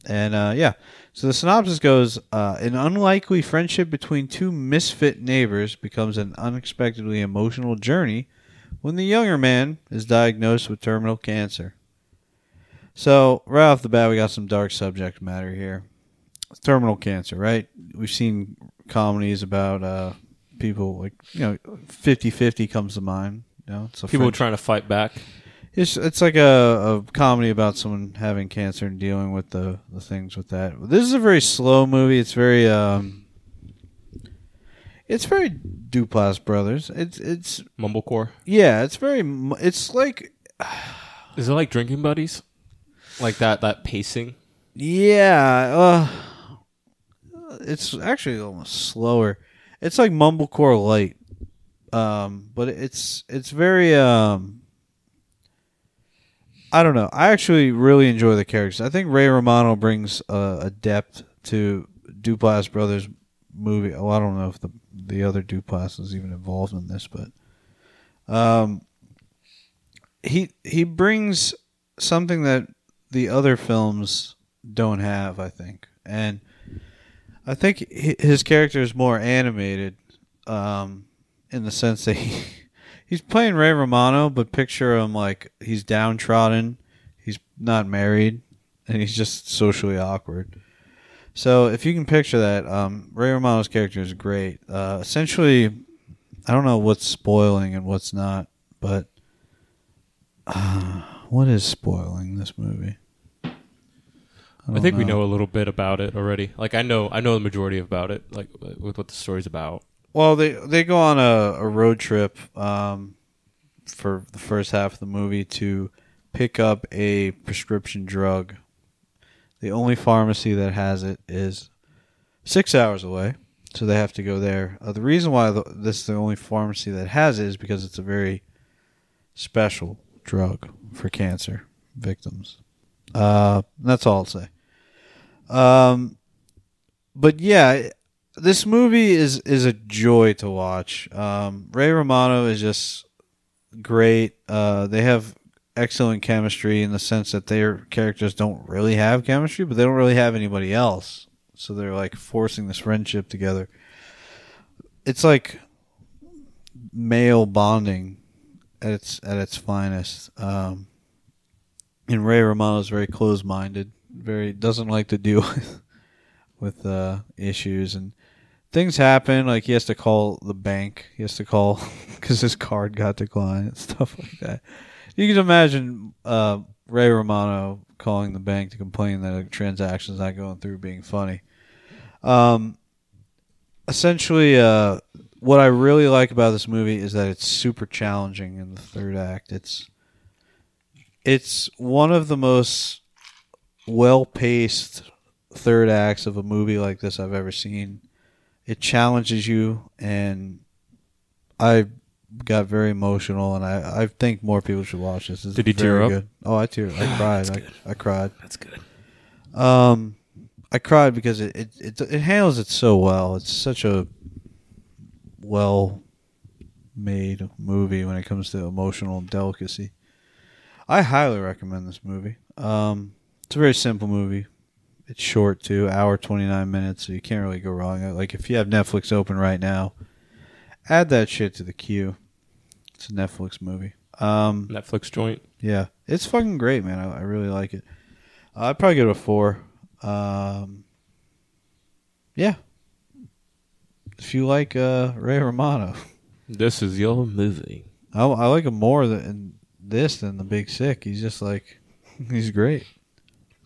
And uh, yeah, so the synopsis goes: uh, An unlikely friendship between two misfit neighbors becomes an unexpectedly emotional journey when the younger man is diagnosed with terminal cancer. So right off the bat, we got some dark subject matter here. Terminal cancer, right? We've seen comedies about uh, people like you know, 50-50 comes to mind. You know, it's People friendship- trying to fight back. It's it's like a, a comedy about someone having cancer and dealing with the, the things with that. This is a very slow movie. It's very um, it's very Duplass brothers. It's it's Mumblecore. yeah. It's very it's like Is it like drinking buddies? Like that that pacing? yeah. Uh, it's actually almost slower. It's like mumblecore light, um, but it's it's very um. I don't know. I actually really enjoy the characters. I think Ray Romano brings a, a depth to Duplass Brothers movie. Oh, I don't know if the the other Duplass is even involved in this, but um, he he brings something that the other films don't have. I think, and I think his character is more animated, um, in the sense that he he's playing Ray Romano, but picture him like he's downtrodden, he's not married, and he's just socially awkward. So if you can picture that, um, Ray Romano's character is great. Uh, essentially, I don't know what's spoiling and what's not, but uh, what is spoiling this movie? I, don't think we know a little bit about it already. Like I know, I know the majority about it, like with what the story's about. Well, they they go on a, a road trip um, for the first half of the movie to pick up a prescription drug. The only pharmacy that has it is six hours away, so they have to go there. Uh, the reason why the, this is the only pharmacy that has it is because it's a very special drug for cancer victims. Uh, that's all I'll say. Um, but yeah, this movie is is a joy to watch. Um, Ray Romano is just great. Uh, they have excellent chemistry in the sense that their characters don't really have chemistry, but they don't really have anybody else. So they're like forcing this friendship together. It's like male bonding at its at its finest. Um, and Ray Romano is very close minded, very doesn't like to deal with with uh, issues and things happen. Like he has to call the bank. He has to call because his card got declined and stuff like that. You can imagine uh, Ray Romano calling the bank to complain that a transaction's not going through, being funny. Um, essentially, uh, what I really like about this movie is that it's super challenging in the third act. It's it's one of the most well paced third acts of a movie like this I've ever seen. It challenges you, and I got very emotional, and I, I think more people should watch this. It's Did you tear up? Good. Oh, I teared. I cried. I, I cried. That's good. Um, I cried because it, it it it handles it so well. It's such a well made movie when it comes to emotional delicacy. I highly recommend this movie. Um, it's a very simple movie. It's short too, hour twenty nine minutes, so you can't really go wrong. Like if you have Netflix open right now, add that shit to the queue. It's a Netflix movie. Um, Netflix joint. yeah, it's fucking great, man. I, I really like it. Uh, I'd probably give it a four. Um, yeah. If you like uh, Ray Romano, This is your movie. I, I like him more than this than the Big Sick. He's just like, he's great.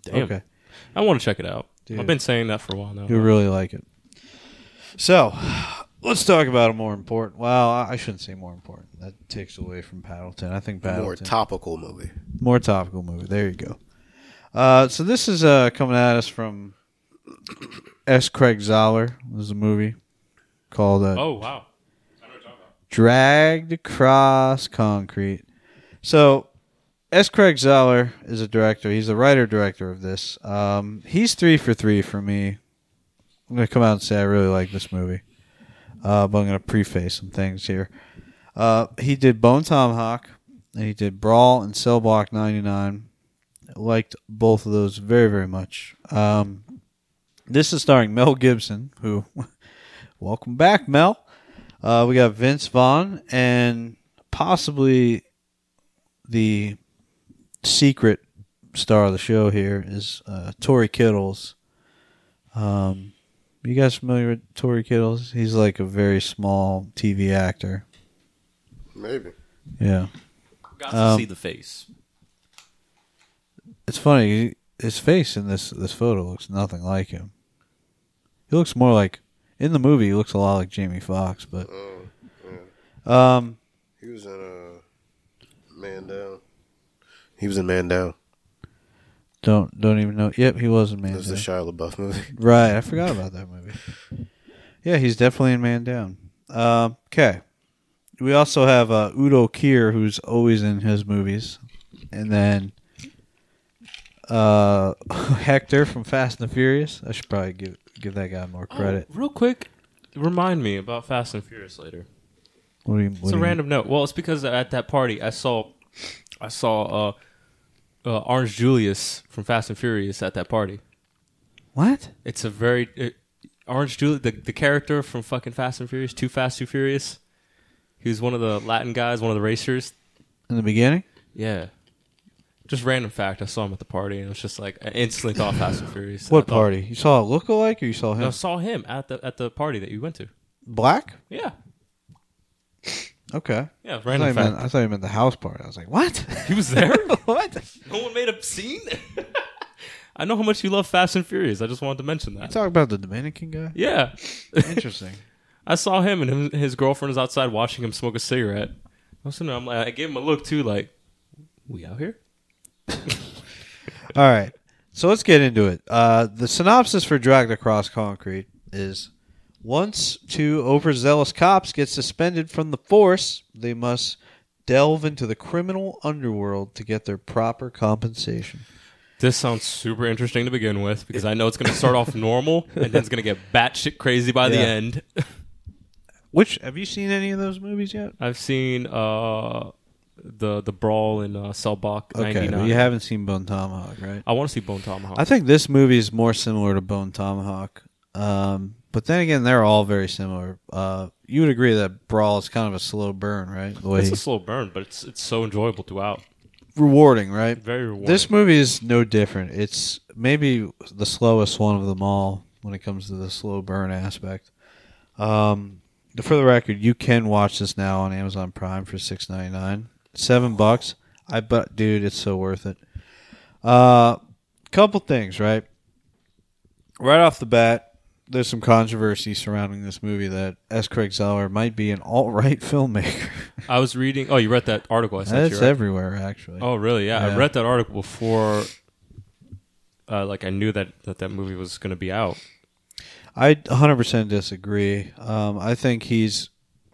Damn. Okay, I want to check it out. Dude. I've been saying that for a while now. you'll really like it. So, let's talk about a more important. Well, I I shouldn't say more important. That takes away from Paddleton. I think Paddleton More topical movie. more topical movie. There you go. Uh, so this is uh, coming at us from S. Craig Zahler. This is a movie called uh, Oh wow. Dragged Across Concrete. So S. Craig Zahler is a director. He's the writer director of this. Um, he's three for three for me. I'm gonna come out and say I really like this movie, uh, but I'm gonna preface some things here. Uh, he did Bone Tomahawk, and he did Brawl and Cell Block 99. Liked both of those very very much. Um, this is starring Mel Gibson, who welcome back, Mel. Uh, we got Vince Vaughn and possibly the secret star of the show here is uh, Tory Kittles. Um, you guys familiar with Tory Kittles? He's like a very small TV actor. Maybe. Yeah, Got to Um, see the face. it's funny. His face in this this photo looks nothing like him. He looks more like in the movie. He looks a lot like Jamie Foxx, but Oh, yeah. um, He was in a Man Down. He was in Man Down. don't don't even know. Yep, he was in Man It was the Down. Shia LaBeouf movie. Right, I forgot about that movie. Yeah, he's definitely in Man Down. Um, Okay, we also have uh, Udo Kier, who's always in his movies, and then uh, Hector from Fast and the Furious. I should probably give give that guy more credit. Oh, real quick, remind me about Fast and Furious later. What do you? It's What a you- random note. Well, it's because at that party I saw, I saw uh, uh, Orange Julius from Fast and Furious at that party. What? It's a very it, Orange Julius, the the character from fucking Fast and Furious, Too Fast, Too Furious. He was one of the Latin guys, one of the racers. In the beginning? Yeah. Just random fact. I saw him at the party, and it was just like I instantly thought Fast and Furious. What thought- party? You saw a lookalike or you saw him? I saw him at the at the party that you went to. Black? Yeah, Okay. yeah. I thought, Random you fact. meant, I thought you meant the house party. I was like, what? He was there. what? no one made a scene. I know how much you love Fast and Furious. I just wanted to mention that. You talk about the Dominican guy? Yeah, Interesting. I saw him and him, his girlfriend is outside watching him smoke a cigarette. I was sitting there, I'm like, I gave him a look too, like, we out here? All right. So let's get into it. Uh, the synopsis for Dragged Across Concrete is once two overzealous cops get suspended from the force, they must delve into the criminal underworld to get their proper compensation. This sounds super interesting to begin with because I know it's going to start off normal and then it's going to get batshit crazy by the end. Which have you seen any of those movies yet? I've seen uh, the the brawl in uh, Cell Block Okay, '99. but you haven't seen Bone Tomahawk, right? I want to see Bone Tomahawk. I think this movie is more similar to Bone Tomahawk. Um, but then again, they're all very similar. Uh, you would agree that Brawl is kind of a slow burn, right? The way it's a slow burn, but it's it's so enjoyable throughout. rewarding, right? Very rewarding. This movie is no different. It's maybe the slowest one of them all when it comes to the slow burn aspect. Um, for the record, you can watch this now on Amazon Prime for six ninety nine, seven bucks. I but dude, it's so worth it. Uh, couple things, right? Right off the bat, there's some controversy surrounding this movie that S. Craig Zahler might be an alt right filmmaker. I was reading. Oh, you read that article I sent That's you? Right? everywhere, actually. Oh, really? Yeah, Yeah. I read that article before. Uh, like I knew that, that that movie was going to be out. I 100% disagree. Um, I think he's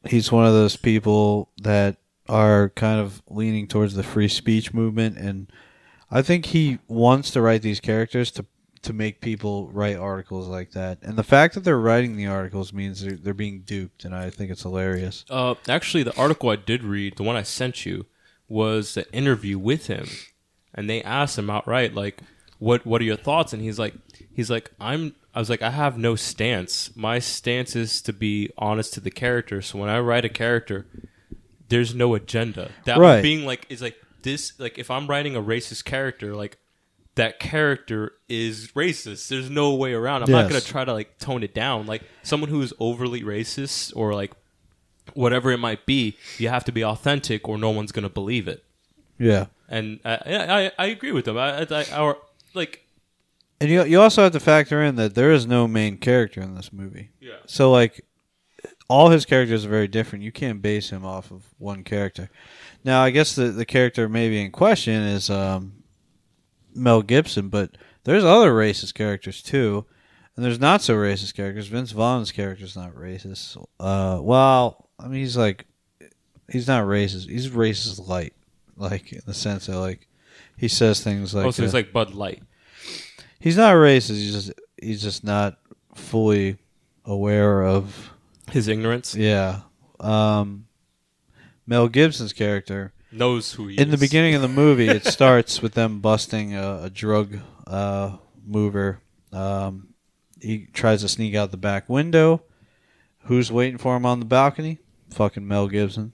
he's one of those people that are kind of leaning towards the free speech movement, and I think he wants to write these characters to to make people write articles like that. And the fact that they're writing the articles means they're, they're being duped, and I think it's hilarious. Uh, actually, the article I did read, the one I sent you, was the interview with him, and they asked him outright, like, "What What are your thoughts?" And he's like, "He's like, I'm." I was like, I have no stance. My stance is to be honest to the character. So when I write a character, there's no agenda. That Right. being like is like this. Like if I'm writing a racist character, like that character is racist. There's no way around. I'm not Yes. gonna try to like tone it down. Like someone who is overly racist or like whatever it might be, you have to be authentic, or no one's gonna believe it. Yeah. And I I, I agree with them. I, I, I or like And you you also have to factor in that there is no main character in this movie. yeah. So like all his characters are very different. You can't base him off of one character. Now, I guess the the character maybe in question is um, Mel Gibson, but there's other racist characters too, and there's not so racist characters. Vince Vaughn's character is not racist. Uh, well, I mean he's like he's not racist. He's racist light, like in the sense that like he says things like oh, so it's uh, like Bud Light. he's not racist. He's just he's just not fully aware of His ignorance yeah. Um, Mel Gibson's character knows who he in the beginning of the movie, it starts with them busting a, a drug uh, mover. Um, he tries to sneak out the back window. Who's waiting for him on the balcony? Fucking Mel Gibson.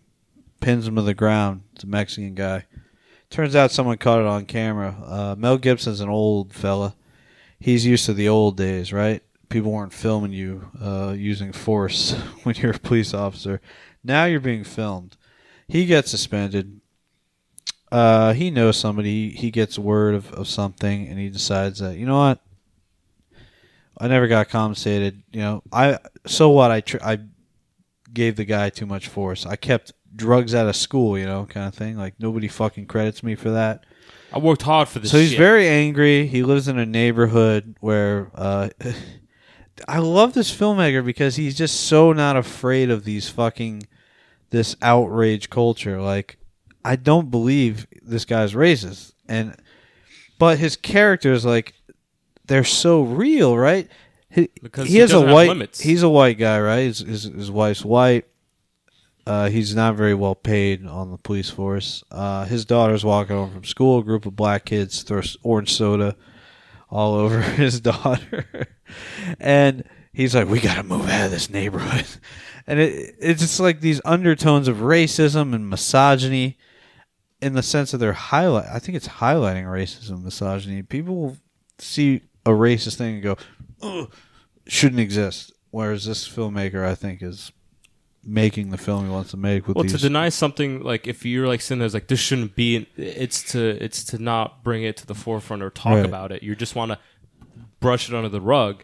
Pins him to the ground. It's a Mexican guy. Turns out someone caught it on camera. Uh, Mel Gibson's an old fella. He's used to the old days, right? People weren't filming you uh, using force when you're a police officer. Now you're being filmed. He gets suspended. Uh, he knows somebody. He gets word of, of something, and he decides that you know what. I never got compensated. You know, I so what? I tr- I gave the guy too much force. I kept drugs out of school. You know, kind of thing. Like nobody fucking credits me for that. I worked hard for this. So he's shit. very angry. He lives in a neighborhood where uh, I love this filmmaker because he's just so not afraid of these fucking this outrage culture. Like I don't believe this guy's racist, and but his characters like they're so real, right? He, Because he he has a white. limits. He's a white guy, right? His, his his wife's white. Uh, he's not very well paid on the police force. Uh, his daughter's walking home from school. A group of black kids throw orange soda all over his daughter, and he's like, "We got to move out of this neighborhood." And it, it's just like these undertones of racism and misogyny, in the sense that they're highlight. I think it's highlighting racism, misogyny. People will see a racist thing and go, "Ugh, shouldn't exist." Whereas this filmmaker, I think, is making the film he wants to make with Well, these. to deny something like if you're like sitting there, it's like this shouldn't be. It's to it's to not bring it to the forefront or talk Right. about it. You just want to brush it under the rug,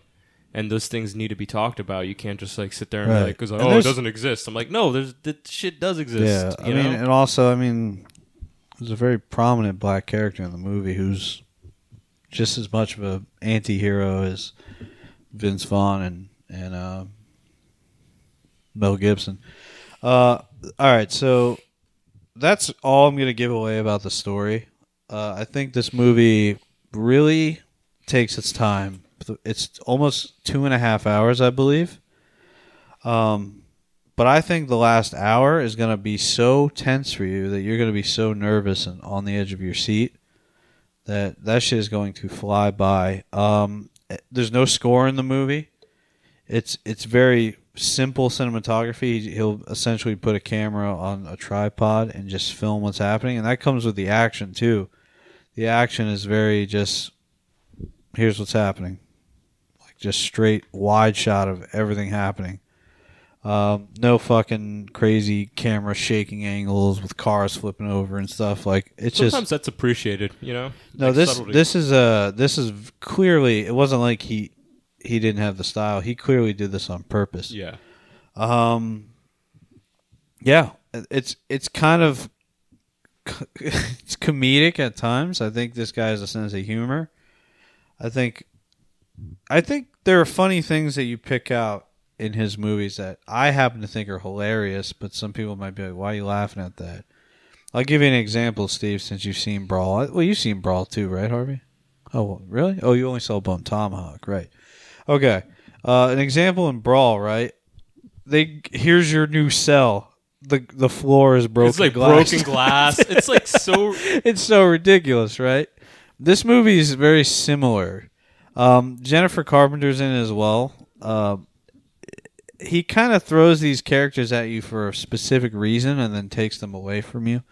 and those things need to be talked about. You can't just like sit there and Right. be like, 'cause, like, oh, it doesn't exist. I'm like, no, there's that shit does exist. yeah, I you mean, and also, I mean, there's a very prominent black character in the movie who's just as much of a anti-hero as Vince Vaughn and and uh, Mel Gibson. Uh, all right, so that's all I'm going to give away about the story. Uh, I think this movie really takes its time. It's almost two and a half hours, I believe. Um, but I think the last hour is going to be so tense for you that you're going to be so nervous and on the edge of your seat that that shit is going to fly by. Um, there's no score in the movie. It's it's very simple cinematography. He'll essentially put a camera on a tripod and just film what's happening, and that comes with the action too. The action is very just here's what's happening, like just straight wide shot of everything happening. Um, no fucking crazy camera shaking angles with cars flipping over and stuff. Like it's Sometimes just that's appreciated. You know, no. Like this subtlety. this is a this is clearly. It wasn't like he he didn't have the style. He clearly did this on purpose. yeah. Um, yeah, it's it's kind of it's comedic at times. I think this guy has a sense of humor. I think I think there are funny things that you pick out in his movies that I happen to think are hilarious, but some people might be like, "Why are you laughing at that?" I'll give you an example, Steve, since you've seen Brawl. Well, you've seen Brawl too, right, Harvey? Oh, well, really? Oh, you only saw Bone Tomahawk, right? Okay. Uh, an example in Brawl, right? They here's your new cell. The the floor is broken. It's like glass. broken glass. it's like so. it's so ridiculous, right? This movie is very similar. Um, Jennifer Carpenter's in it as well. Uh, he kind of throws these characters at you for a specific reason and then takes them away from you.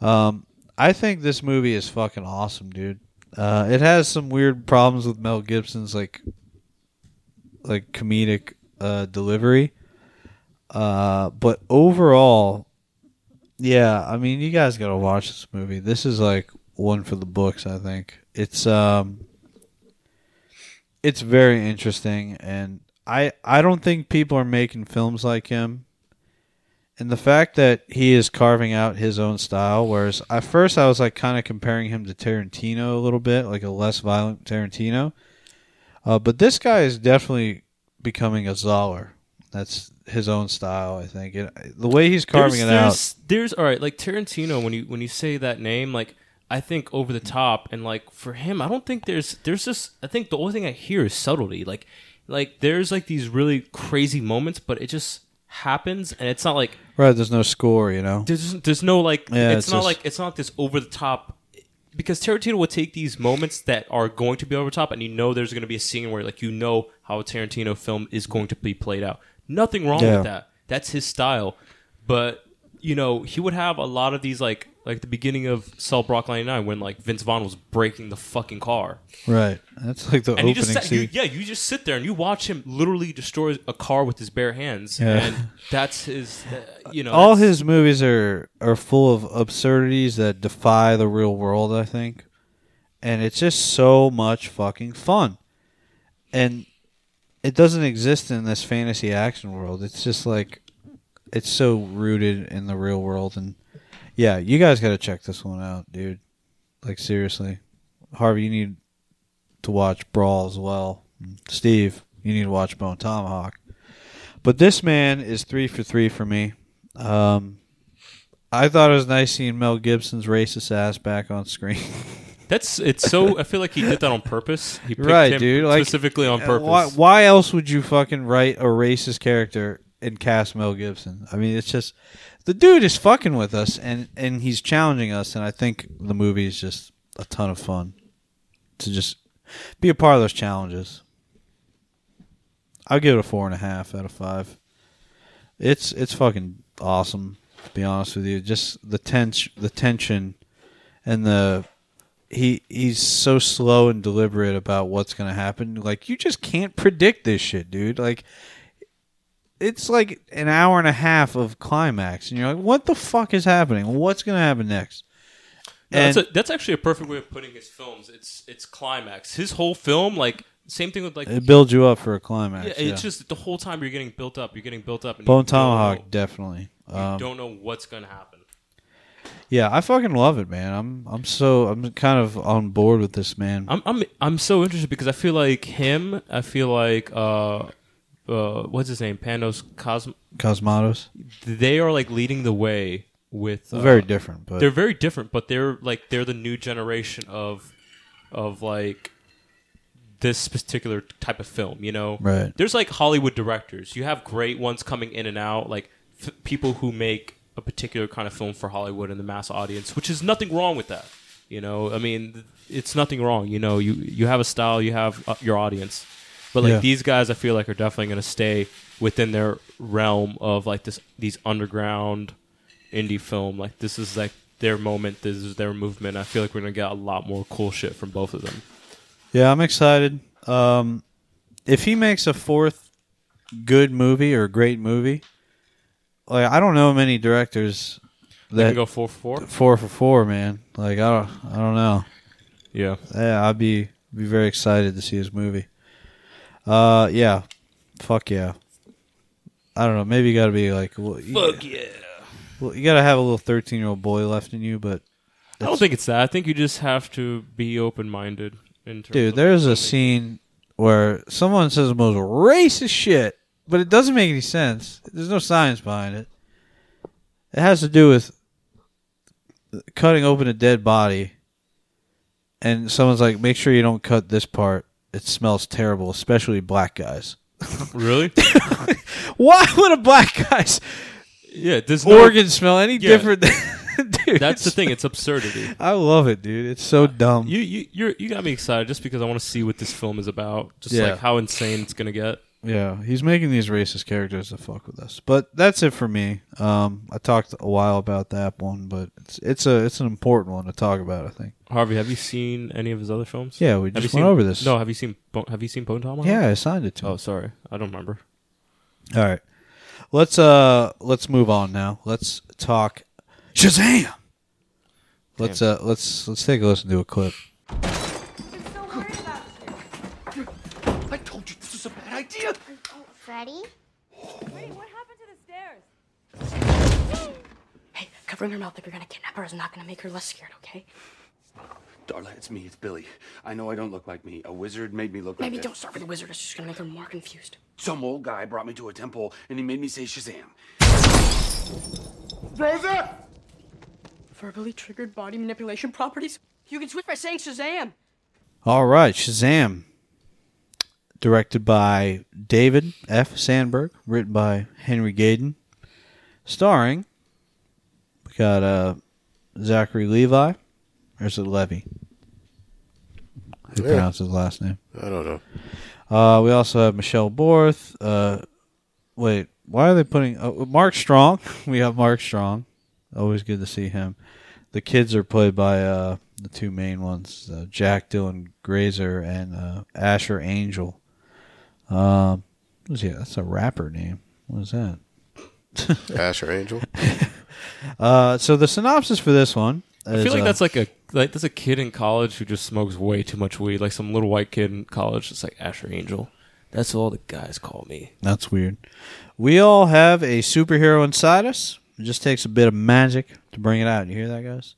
Um, I think this movie is fucking awesome, dude. Uh, it has some weird problems with Mel Gibson's like like comedic uh, delivery. Uh, but overall, yeah, I mean, you guys got to watch this movie. This is like one for the books, I think. It's um it's very interesting and I I don't think people are making films like him. And the fact that he is carving out his own style whereas at first I was like kind of comparing him to Tarantino a little bit, like a less violent Tarantino. Uh, but this guy is definitely becoming a Zahler. That's his own style, I think. It, the way he's carving there's, it out. there's, There's all right, like Tarantino. When you when you say that name, like I think over the top, and like for him, I don't think there's there's just. I think the only thing I hear is subtlety. Like like there's like these really crazy moments, but it just happens, and it's not like Right, there's no score, you know. there's there's no like Yeah, it's, it's not just- like it's not this over the top because Tarantino will take these moments that are going to be over the top and you know there's going to be a scene where like you know how a Tarantino film is going to be played out. Nothing wrong Yeah. with that. That's his style. But you know, he would have a lot of these like like the beginning of Cell Block 99 when like Vince Vaughn was breaking the fucking car. Right. That's like the And you opening just sat, scene. you, yeah, you just sit there and you watch him literally destroy a car with his bare hands, Yeah. and that's his. Uh, you know, All his movies are are full of absurdities that defy the real world, I think. And it's just so much fucking fun. And it doesn't exist in this fantasy action world. It's just like it's so rooted in the real world and yeah, you guys got to check this one out, dude. Like seriously. Harvey, you need to watch Brawl as well. Steve, you need to watch Bone Tomahawk. But this man is three for three for me. Um, I thought it was nice seeing Mel Gibson's racist ass back on screen. That's it's so. I feel like he did that on purpose. He picked Right, him dude, like, specifically on Uh, purpose. Why, why else would you fucking write a racist character and cast Mel Gibson. I mean, it's just the dude is fucking with us, and and he's challenging us, and I think the movie is just a ton of fun to just be a part of those challenges. I'll give it a four and a half out of five. It's it's fucking awesome. To be honest with you, just the tense, the tension, and the he he's so slow and deliberate about what's gonna happen. Like you just can't predict this shit, dude. Like it's like an hour and a half of climax, and you're like, what the fuck is happening? What's gonna happen next? No, And that's, a, that's actually a perfect way of putting his films. It's it's climax. His whole film, like same thing with like it builds you up for a climax. yeah, Yeah, it's just the whole time you're getting built up. You're getting built up. And Bone Tomahawk, know- definitely. You Um, don't know what's gonna happen. yeah, I fucking love it, man. I'm I'm so I'm kind of on board with this man. I'm I'm I'm so interested because I feel like him. I feel like uh, uh, what's his name? Panos Cosm. Cosmatos, They are like leading the way with uh, very different, but They're very different, but they're like they're the new generation of of like this particular type of film. You know, Right. There's like Hollywood directors. You have great ones coming in and out, like f- people who make a particular kind of film for Hollywood and the mass audience, which is nothing wrong with that. You know, I mean, it's nothing wrong. You know, you you have a style, you have uh, your audience, but like Yeah. these guys, I feel like are definitely going to stay within their realm of like this these underground indie film. Like this is like their moment. This is their movement. I feel like we're gonna get a lot more cool shit from both of them. yeah, I'm excited. Um, if he makes a fourth good movie or great movie, like I don't know many directors They that can go four for four. four for four, man. Like I don't I don't know. Yeah, Yeah, I'd be be very excited to see his movie. Uh, yeah, fuck yeah. I don't know. Maybe you got to be like, well, you, fuck yeah. well, you got to have a little thirteen year old boy left in you. But I don't think it's that. I think you just have to be open minded. In terms dude, there's a scene where someone says the most racist shit, but it doesn't make any sense. There's no science behind it. It has to do with cutting open a dead body, and someone's like, "Make sure you don't cut this part. It smells terrible, especially black guys." Really? Why would a black guy's yeah. There's no, organ smell any Yeah. different than dude? That's the it's- thing. It's absurdity. I love it, dude. It's so dumb. You you you're, you got me excited just because I want to see what this film is about. Just Yeah. like how insane it's gonna get. Yeah, he's making these racist characters to fuck with us. But that's it for me. Um, I talked a while about that one, but it's it's a it's an important one to talk about. I think. Harvey, have you seen any of his other films? Yeah, we Have just went seen, over this. No, have you seen Have you seen Bone Tomahawk? Yeah, I signed it to him. Oh, sorry, I don't remember. All right, let's uh let's move on now. Let's talk Shazam. Let's uh let's let's take a listen to a clip. I'm so worried about you. I told you this was a bad idea. Freddie? What happened to the stairs? Hey, covering her mouth if you're gonna kidnap her is not gonna make her less scared, okay? Darla, it's me. It's Billy. I know I don't look like me. A wizard made me look Maybe like Maybe don't start with the wizard, it's just gonna make her more confused. Some old guy brought me to a temple and he made me say Shazam. Rosa! Verbally triggered body manipulation properties? You can switch by saying Shazam! All right, Shazam. Directed by David F. Sandberg, written by Henry Gayden, starring we got uh, Zachary Levi, or is it Levy? Who Yeah. pronounces his last name? I don't know. Uh, we also have Michelle Borth. Uh, wait, why are they putting uh, Mark Strong? We have Mark Strong. Always good to see him. The kids are played by uh, the two main ones, uh, Jack Dylan Grazer and uh, Asher Angel. Um, what's he? That's a rapper name. What is that? Asher Angel. Uh, so the synopsis for this one. I feel like uh, that's like a like that's a kid in college who just smokes way too much weed. Like some little white kid in college, just like Asher Angel. That's all the guys call me. That's weird. We all have a superhero inside us. It just takes a bit of magic to bring it out. You hear that, guys?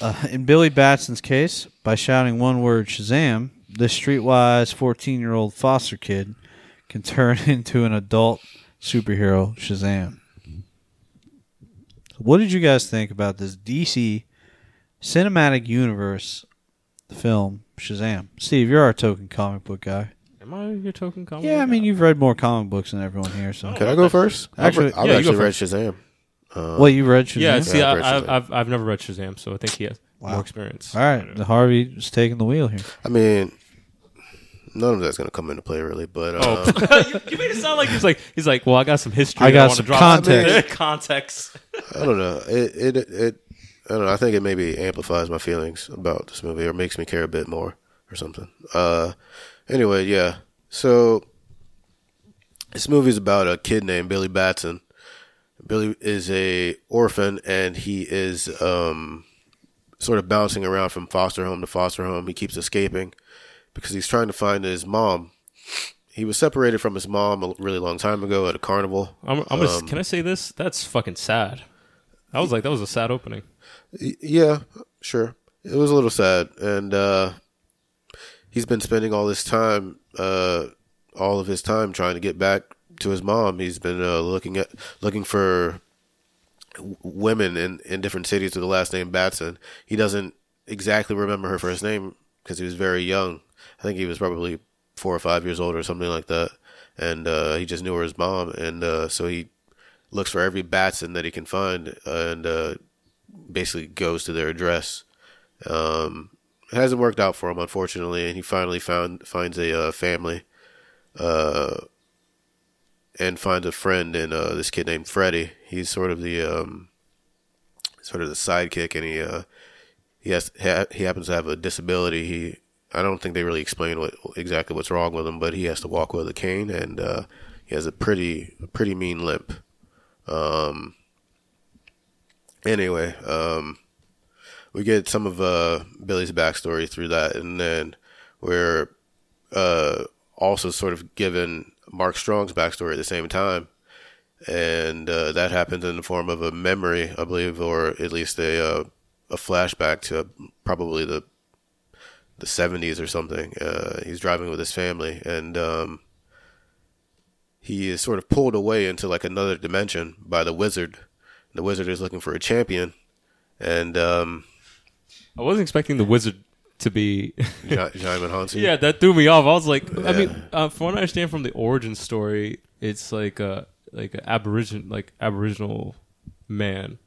Uh, in Billy Batson's case, by shouting one word Shazam, this streetwise 14 year old foster kid can turn into an adult superhero Shazam. What did you guys think about this DC cinematic universe film Shazam? Steve, you're our token comic book guy. Am I your token comic? Yeah, I mean, you've read more comic books than everyone here, so. Can I go first? Actually- I've, I've yeah, actually read first. Shazam. Uh, Well, you read Shazam? Yeah, see, Yeah, I, I've read I've, Shazam. I've I've never read Shazam, so I think he has Wow. more experience. All right, the Harvey is taking the wheel here. I mean, none of that's going to come into play really, but uh, Oh, you, you made it sound like he's like he's like, well, I got some history. I got wanna some drop context. context. I don't know. It, it it I don't know. I think it maybe amplifies my feelings about this movie or makes me care a bit more or something. Uh, anyway, yeah. So this movie is about a kid named Billy Batson. Billy is a orphan and he is um sort of bouncing around from foster home to foster home. He keeps escaping because he's trying to find his mom. He was separated from his mom a really long time ago at a carnival. I'm, I'm gonna, Um, can I say this? That's fucking sad. I was like, that was a sad opening. Yeah, sure. It was a little sad, and uh, he's been spending all this time, uh, all of his time, trying to get back to his mom. He's been uh, looking at looking for women in in different cities with the last name Batson. He doesn't exactly remember her first name because he was very young. I think he was probably four or five years old or something like that, and uh, he just knew her as mom, and uh, so he looks for every Batson that he can find, and uh, basically goes to their address. Um, it hasn't worked out for him, unfortunately, and he finally found finds a uh, family, uh, and finds a friend in uh, this kid named Freddie. He's sort of the um, sort of the sidekick, and he he has ha- he happens to have a disability. He I don't think they really explain what exactly what's wrong with him, but he has to walk with a cane, and uh, he has a pretty pretty mean limp. Um, anyway, um, we get some of uh, Billy's backstory through that, and then we're uh, also sort of given Mark Strong's backstory at the same time, and uh, that happens in the form of a memory, I believe, or at least a uh, a flashback to probably the the seventies or something. Uh, he's driving with his family, and um, he is sort of pulled away into like another dimension by the wizard. The wizard is looking for a champion, and um, I wasn't expecting the wizard to be. Ja- Djimon Hounsou. yeah, that threw me off. I was like, I mean, uh, from what I understand from the origin story, it's like a like an aboriginal like aboriginal man.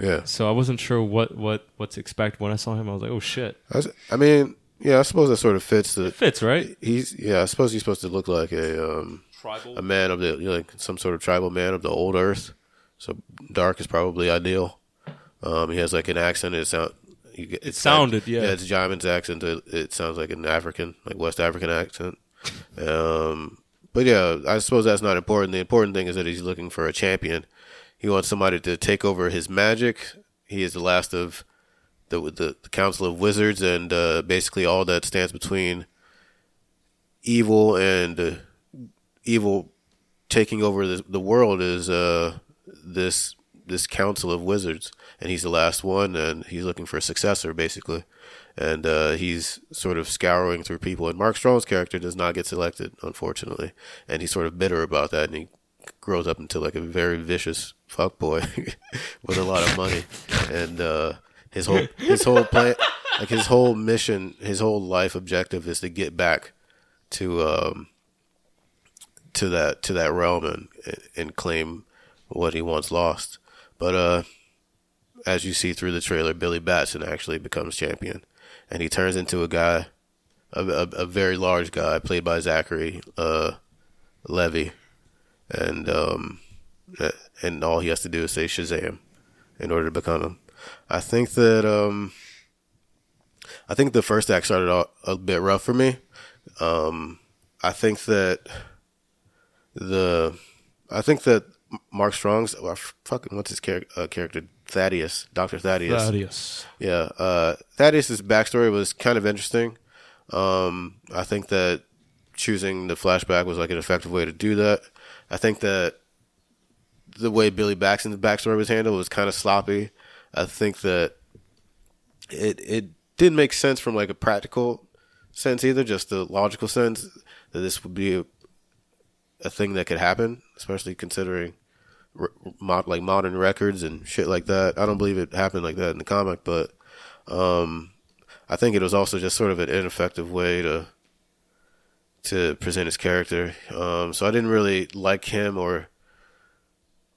Yeah. So I wasn't sure what what what to expect when I saw him. I was like, oh shit, I, was- I mean, yeah, I suppose that sort of fits the. fits right. He's yeah, I suppose he's supposed to look like a um, Tribal. a man of the you know, like some sort of tribal man of the old earth. So dark is probably ideal. Um, he has like an accent. It sound. you It sounded, like- yeah. Yeah, it's Djimon's accent. It, it sounds like an African, like West African accent. Um, but yeah, I suppose that's not important. The important thing is that he's looking for a champion. He wants somebody to take over his magic. He is the last of the the, the Council of Wizards, and uh, basically all that stands between evil and uh, evil taking over the, the world is uh, this this council of wizards, and he's the last one, and he's looking for a successor, basically, and uh, he's sort of scouring through people. And Mark Strong's character does not get selected, unfortunately, and he's sort of bitter about that, and he grows up into like a very vicious fuckboy with a lot of money, and uh, his whole his whole plan, like his whole mission, his whole life objective is to get back to um to that to that realm and and claim what he once lost. But uh as you see through the trailer, Billy Batson actually becomes champion, and he turns into a guy, a, a, a very large guy, played by Zachary uh, Levy, and um, and all he has to do is say Shazam in order to become him. I think that um, I think the first act started out a bit rough for me. Um, I think that the I think that Mark Strong's uh, fucking what's his char- uh, character Thaddeus Doctor Thaddeus Thaddeus. yeah uh, Thaddeus's backstory was kind of interesting. Um, I think that choosing the flashback was like an effective way to do that. I think that the way Billy Batson's backstory was handled was kind of sloppy. I think that it it didn't make sense from like a practical sense either, just the logical sense that this would be a, a thing that could happen, especially considering r- mod, like modern records and shit like that. I don't believe it happened like that in the comic, but um, I think it was also just sort of an ineffective way to to present his character. Um, so I didn't really like him or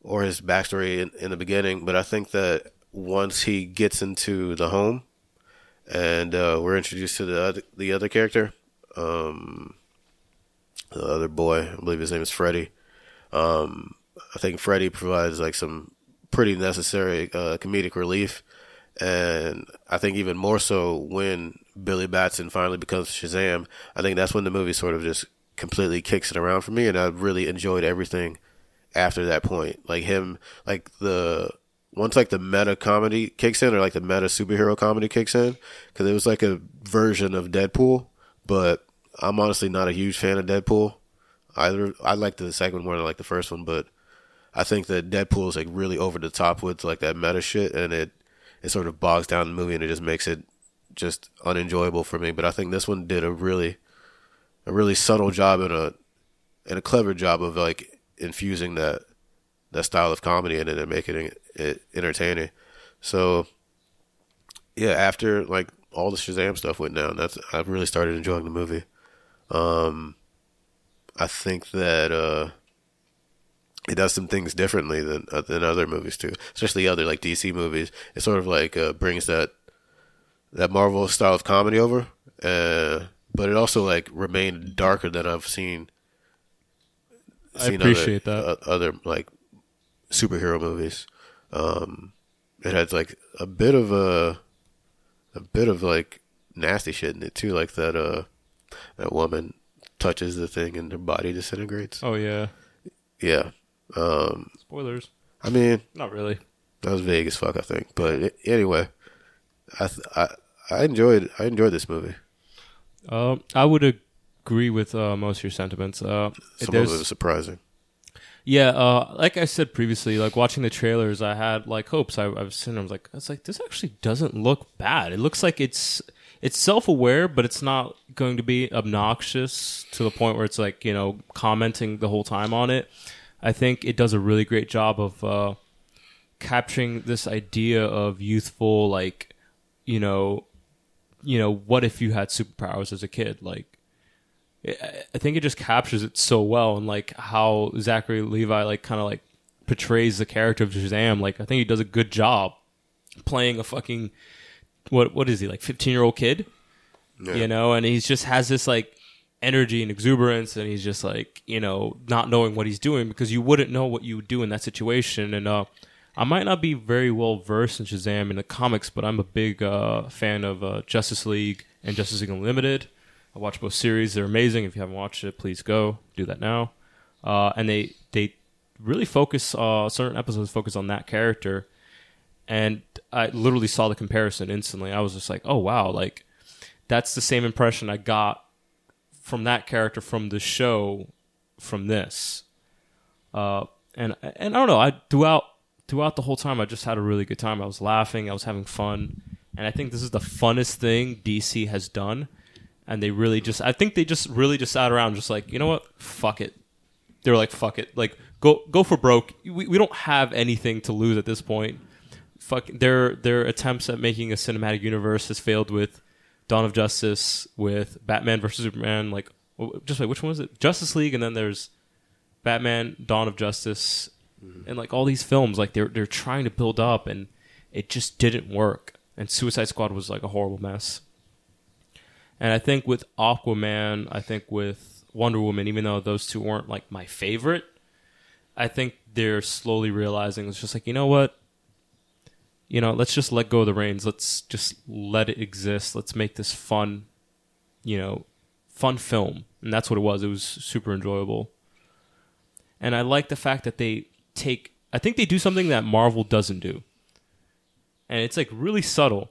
or his backstory in, in the beginning, but I think that once he gets into the home and uh, we're introduced to the other, the other character, um, the other boy, I believe his name is Freddie. Um, I think Freddie provides like some pretty necessary uh, comedic relief, and I think even more so when Billy Batson finally becomes Shazam. I think that's when the movie sort of just completely kicks it around for me, and I really enjoyed everything after that point. Like him, like the once like the meta comedy kicks in, or like the meta superhero comedy kicks in, because it was like a version of Deadpool, but I'm honestly not a huge fan of Deadpool. Either I like the second one more than I like the first one, but I think that Deadpool is like really over the top with like that meta shit, and it it sort of bogs down the movie, and it just makes it just unenjoyable for me. But I think this one did a really a really subtle job and a and a clever job of like infusing that that style of comedy in it and making it, entertaining. So yeah, after like all the Shazam stuff went down, that's I really started enjoying the movie. Um, I think that uh, it does some things differently than uh, than other movies too, especially other like DC movies. It sort of like uh, brings that that Marvel style of comedy over, uh, but it also like remained darker than I've seen. I appreciate other, that. uh, other like superhero movies. Um, it has like a bit of a a bit of like nasty shit in it too, like that uh that woman touches the thing and her body disintegrates. Oh yeah. Yeah. Um, Spoilers. I mean, Not really. that was vague as fuck, I think. But it, anyway, I, th- I I enjoyed I enjoyed this movie. Um, I would agree with uh, most of your sentiments. Uh, Some of it was surprising. Yeah, uh, like I said previously, like watching the trailers, I had like hopes. I, I was sitting, there, I was like, I was like, this actually doesn't look bad. It looks like it's it's self aware, but it's not going to be obnoxious to the point where it's like you know commenting the whole time on it. I think it does a really great job of uh, capturing this idea of youthful, like you know, you know, what if you had superpowers as a kid, like. I think it just captures it so well, and like how Zachary Levi like kind of like portrays the character of Shazam. Like I think he does a good job playing a fucking what what is he like fifteen year old kid, Yeah. you know, and he's just has this like energy and exuberance, and he's just like you know not knowing what he's doing because you wouldn't know what you would do in that situation, and uh. I might not be very well versed in Shazam in the comics, but I'm a big uh, fan of uh, Justice League and Justice League Unlimited. I watch both series; they're amazing. If you haven't watched it, please go do that now. Uh, and they they really focus uh, certain episodes focus on that character, and I literally saw the comparison instantly. I was just like, oh wow, like that's the same impression I got from that character from the show from this. Uh, and and I don't know. I throughout throughout the whole time, I just had a really good time. I was laughing. I was having fun, and I think this is the funnest thing DC has done. And they really just, I think they just really just sat around, just like, you know what, fuck it. They were like, fuck it, like go go for broke. We, we don't have anything to lose at this point. Fuck their their attempts at making a cinematic universe has failed with Dawn of Justice, with Batman versus Superman. Like, just like which one was it? Justice League, and then there's Batman, Dawn of Justice, and like all these films. Like they're they're trying to build up, and it just didn't work. And Suicide Squad was like a horrible mess. And I think with Aquaman, I think with Wonder Woman, even though those two weren't like my favorite, I think they're slowly realizing it's just like, you know what? You know, let's just let go of the reins. Let's just let it exist. Let's make this fun, you know, fun film. And that's what it was. It was super enjoyable. And I like the fact that they take I think they do something that Marvel doesn't do. And it's like really subtle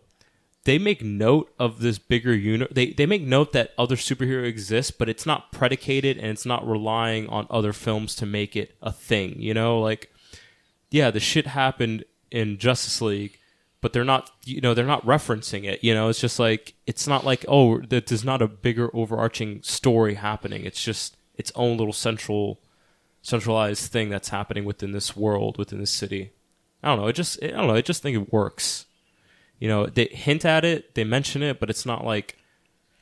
they make note of this bigger unit. They they make note that other superhero exists, but it's not predicated and it's not relying on other films to make it a thing. You know, like yeah, the shit happened in Justice League, but they're not you know they're not referencing it. You know, it's just like it's not like oh that there's not a bigger overarching story happening. It's just its own little central centralized thing that's happening within this world within this city. I don't know. It just I don't know. I just think it works you know they hint at it they mention it but it's not like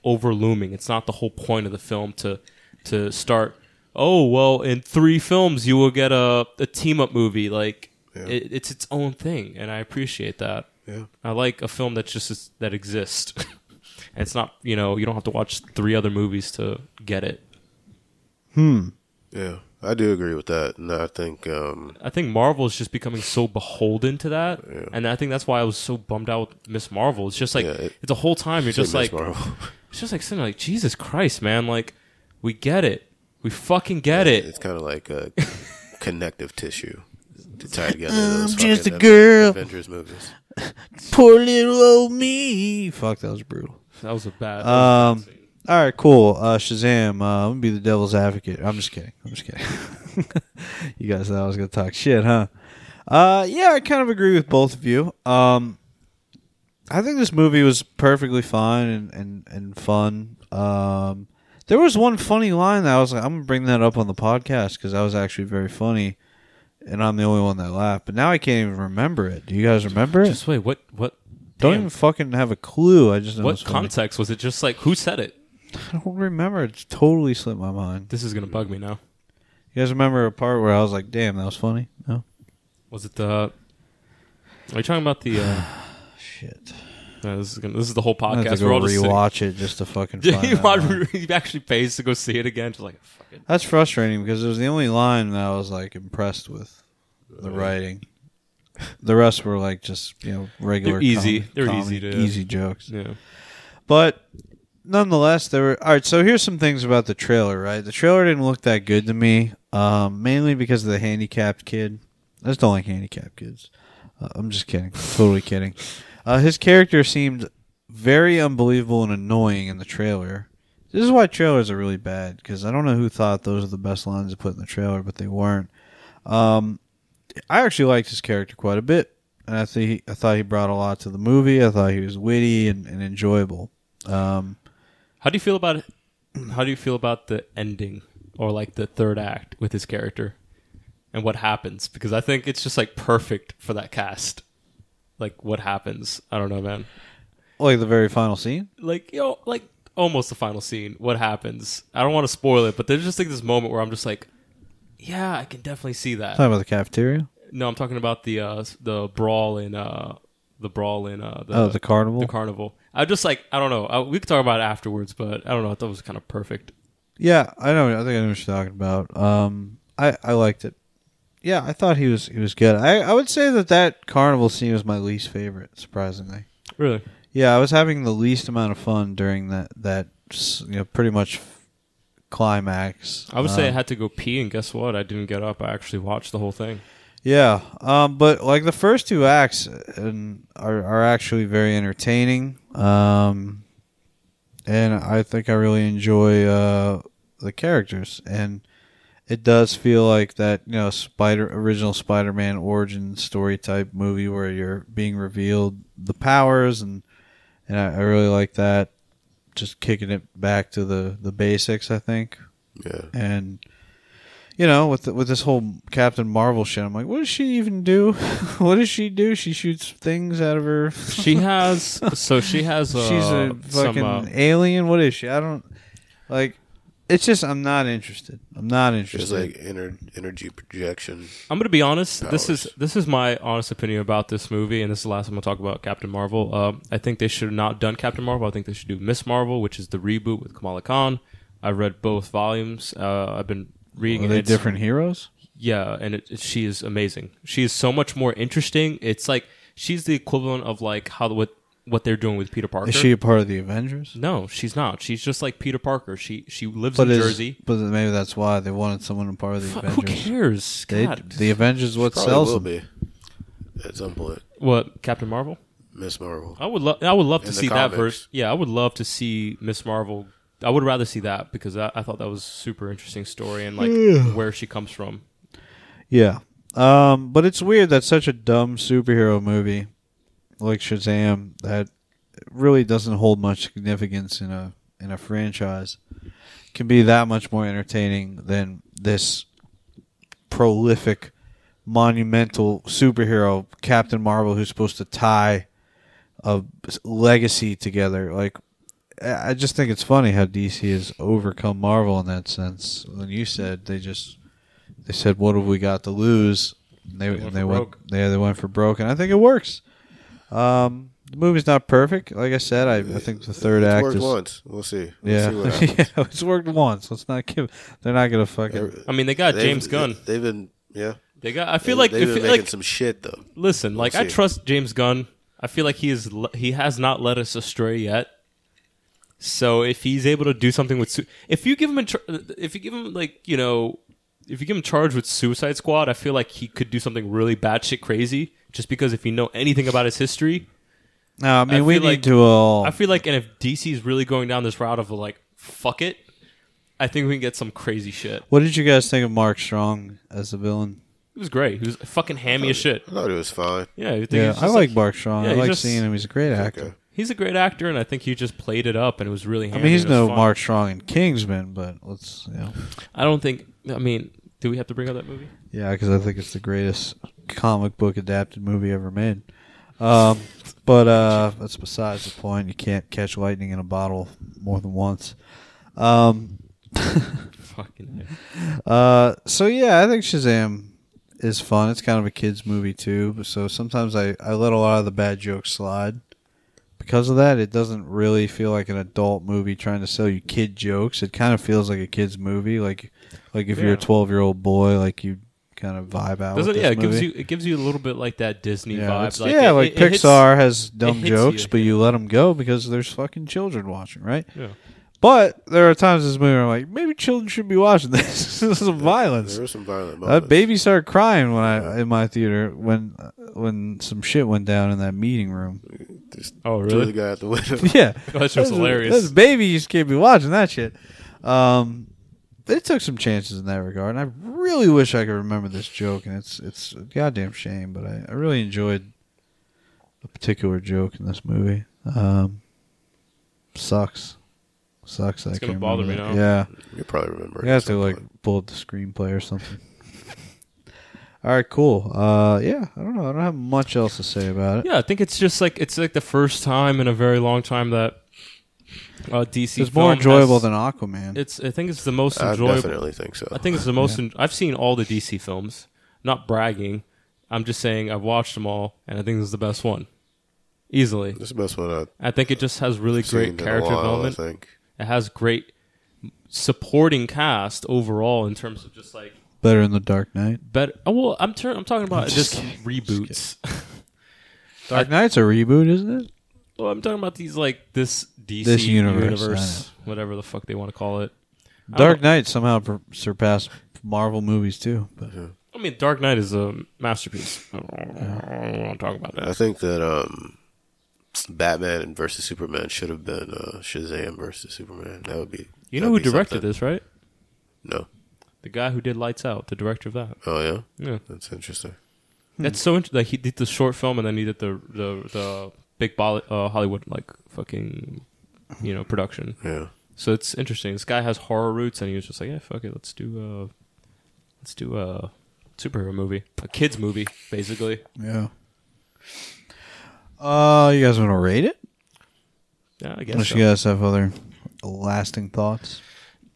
over looming it's not the whole point of the film to to start. Oh well, in three films you will get a, a team up movie. Like Yeah. it, it's its own thing, and I appreciate that. Yeah. I like a film that just is, that exists. and it's not you know you don't have to watch three other movies to get it. Hmm. Yeah, I do agree with that, and I think um, I think Marvel is just becoming so beholden to that, and I think that's why I was so bummed out with Miss Marvel. It's just like Yeah, it- it's a whole time you're just like it's just like sitting like Jesus Christ, man. Like we get it, we fucking get it. it's kind of like a connective tissue to tie together. I'm just a girl. Avengers movies. Poor little old me. Fuck, that was brutal. That was a bad. Um, all right, cool. Uh, Shazam. Uh, I'm gonna be the devil's advocate. I'm just kidding. I'm just kidding. you guys thought I was gonna talk shit, huh? Uh, yeah, I kind of agree with both of you. Um, I think this movie was perfectly fine and and and fun. Um, there was one funny line that I was like, I'm gonna bring that up on the podcast because that was actually very funny, and I'm the only one that laughed. But now I can't even remember it. Do you guys remember it? just wait. What? What? Don't damn, even fucking have a clue. I just know What context was it? Just like who said it? I don't remember. It's totally slipped my mind. This is gonna bug me now. You guys remember a part where I was like, "Damn, that was funny." No, Was it the? Are you talking about the? Uh, shit. no, this is gonna, this is the whole I have podcast. to We're go all just sitting- rewatch it just to fucking. Find he, that line. watched- he actually pays to go see it again. Just like fuck it. That's frustrating because it was the only line that I was like impressed with the writing. The rest were like just you know regular. They're easy. com- They're easy to- easy jokes. Yeah. But nonetheless, there were all right. So here's some things about the trailer. Right, the trailer didn't look that good to me, um, mainly because of the handicapped kid. I just don't like handicapped kids. Uh, I'm just kidding. totally kidding. Uh, his character seemed very unbelievable and annoying in the trailer. This is why trailers are really bad because I don't know who thought those are the best lines to put in the trailer, but they weren't. Um, I actually liked his character quite a bit, and I think I thought he brought a lot to the movie. I thought he was witty and, and enjoyable. Um, How do you feel about it? How do you feel about the ending or like the third act with his character and what happens? Because I think it's just like perfect for that cast. Like what happens? I don't know, man. like the very final scene. Like you know, like almost the final scene. What happens? I don't want to spoil it, but there's just like this moment where I'm just like, yeah, I can definitely see that. Talking about the cafeteria. No, I'm talking about the uh the brawl in uh the brawl in uh the, oh, the carnival. the carnival. I just like I don't know. I, we could talk about it afterwards, but I don't know. I thought it was kind of perfect. Yeah, I know. I think I know what you're talking about. Um, I I liked it. Yeah, I thought he was he was good. I I would say that that carnival scene was my least favorite, surprisingly. Really? Yeah, I was having the least amount of fun during that that you know pretty much climax. I would say I Um, had to go pee, and guess what? I didn't get up. I actually watched the whole thing. Yeah, um, but like the first two acts and are are actually very entertaining, um, and I think I really enjoy uh, the characters, and it does feel like that you know Spider original Spider-Man origin story type movie where you're being revealed the powers, and and I, I really like that. Just kicking it back to the the basics, I think. Yeah, and you know with the, with this whole Captain Marvel shit, I'm like, what does she even do? what does she do? She shoots things out of her. She has so she has uh, She's a some, fucking uh, alien. What is she? I don't like. It's just I'm not interested. I'm not interested. it's like ener- energy projection. I'm gonna be honest. This is this is my honest opinion about this movie, and this is the last time I'll talk about Captain Marvel. Um, I think they should have not done Captain Marvel. I think they should do Miss Marvel, which is the reboot with Kamala Khan. I read both volumes. Uh, I've been reading. Are and they it's- different heroes? Yeah, and it, it- she is amazing. She is so much more interesting. It's like she's the equivalent of like how what what they're doing with Peter Parker. Is she a part of the Avengers? No, she's not. She's just like Peter Parker. She she lives But in is, Jersey. But maybe that's why they wanted someone a part of the Fuck, who cares? They, God. the Avengers is what Probably sells will them. be at some point. what Captain Marvel? Miss Marvel. I would love. I would love to In the see that comics. verse. Yeah, I would love to see Miss Marvel. I would rather see that because I, I thought that was a super interesting story and like where she comes from. Yeah. Um, but it's weird that such a dumb superhero movie like Shazam that really doesn't hold much significance in a in a franchise can be that much more entertaining than this prolific monumental superhero Captain Marvel who's supposed to tie a legacy together like I I just think it's funny how DC has overcome Marvel in that sense. When you said they just they said, "What have we got to lose?" And they They went and for they went broke. they they went for broke, and I think it works. Um, the movie's not perfect, like I said. I, I think the third It's act worked is once. We'll see. We'll yeah, see what yeah. It's worked once. Let's not give. They're not gonna fucking. I mean, they got They've- James Gunn. They've been yeah. They got. I feel They- like they've been feel making like some shit though. Listen, like I trust James Gunn. I feel like he is he has not led us astray yet. So if he's able to do something with, Su- if you give him a, char- if you give him like you know, if you give him charge with Suicide Squad, I feel like he could do something really batshit crazy. Just because if you know anything about his history, No, I mean I we feel need like- to all. I feel like, and if DC is really going down this route of like fuck it, I think we can get some crazy shit. what did you guys think of Mark Strong as a villain? It was great. He was fucking hammy as shit. I thought it was fine. Yeah, I think Yeah, he's I just, like Mark Strong. Yeah, I like just- seeing him. He's a great actor. Okay. He's a great actor, and I think he just played it up, and it was really. I mean, he's and it was no fun. Mark Strong in Kingsman, but let's you know. I don't think. I mean, do we have to bring up that movie? Yeah, because I think it's the greatest comic book adapted movie ever made. Um, but uh, that's besides the point. You can't catch lightning in a bottle more than once. Um, Fucking. uh, so yeah, I think Shazam is fun. It's kind of a kids movie too. So sometimes I, I let a lot of the bad jokes slide. Because of that, it doesn't really feel like an adult movie trying to sell you kid jokes. It kind of feels like a kids movie. Like like if you're a twelve year old boy, like you kind of vibe out. Doesn't with yeah? It gives you it gives you a little bit like that Disney Yeah, vibe. Like, yeah, it- like it- it hits- Pixar has dumb jokes, you. but you let them go because there's fucking children watching, right? Yeah. But there are times in this movie where I'm like, maybe children should be watching this. this is some violence. There was some violent That baby started crying when I in my theater when when some shit went down in that meeting room. Just Oh threw really? the guy out the window. Yeah, That shit was hilarious. This baby just can't be watching that shit. Um, they took some chances in that regard, and I really wish I could remember this joke. And it's it's a goddamn shame, but I, I really enjoyed a particular joke in this movie. Um, sucks, sucks. that I It's gonna can't bother remember me that. now. Yeah, You probably remember. it you have to like point. pull up the screenplay or something. All right, cool. Uh, yeah, I don't know. I don't have much else to say about it. Yeah, I think it's just like it's like the first time in a very long time that uh, DC. It's more film enjoyable has- than Aquaman. It's. I think it's the most I enjoyable. definitely think so. I think it's the most. En- I've seen all the DC films. Not bragging. I'm just saying I've watched them all, and I think this is the best one, easily. this is the best one I've I think it just has really seen great in a character while, development. I think. It has great supporting cast overall in terms of just like Better in the Dark Knight. better. Oh, well, I'm tur- I'm talking about Just just kidding, reboots. Dark Knight's a reboot, isn't it? well, I'm talking about these like this DC This universe, universe, whatever the fuck they want to call it. Dark don't- Knight somehow per- surpassed Marvel movies too. But I mean, Dark Knight is a masterpiece. I don't, I don't want to talk about that. I think that um, Batman versus Superman should have been uh, Shazam versus Superman. That would be. You know who directed something. this, right? No. The guy who did Lights Out, the director of that. Oh yeah, Yeah, that's interesting. that's so interesting. Like he did the short film, and then he did the the the big Bolly- uh, Hollywood like fucking you know production. Yeah. So it's interesting. This guy has horror roots, and he was just like, "Yeah, fuck it, let's do uh let's do a superhero movie, a kids movie, basically." yeah. Uh, you guys want to rate it? Yeah, I guess. Unless so. you guys have other lasting thoughts.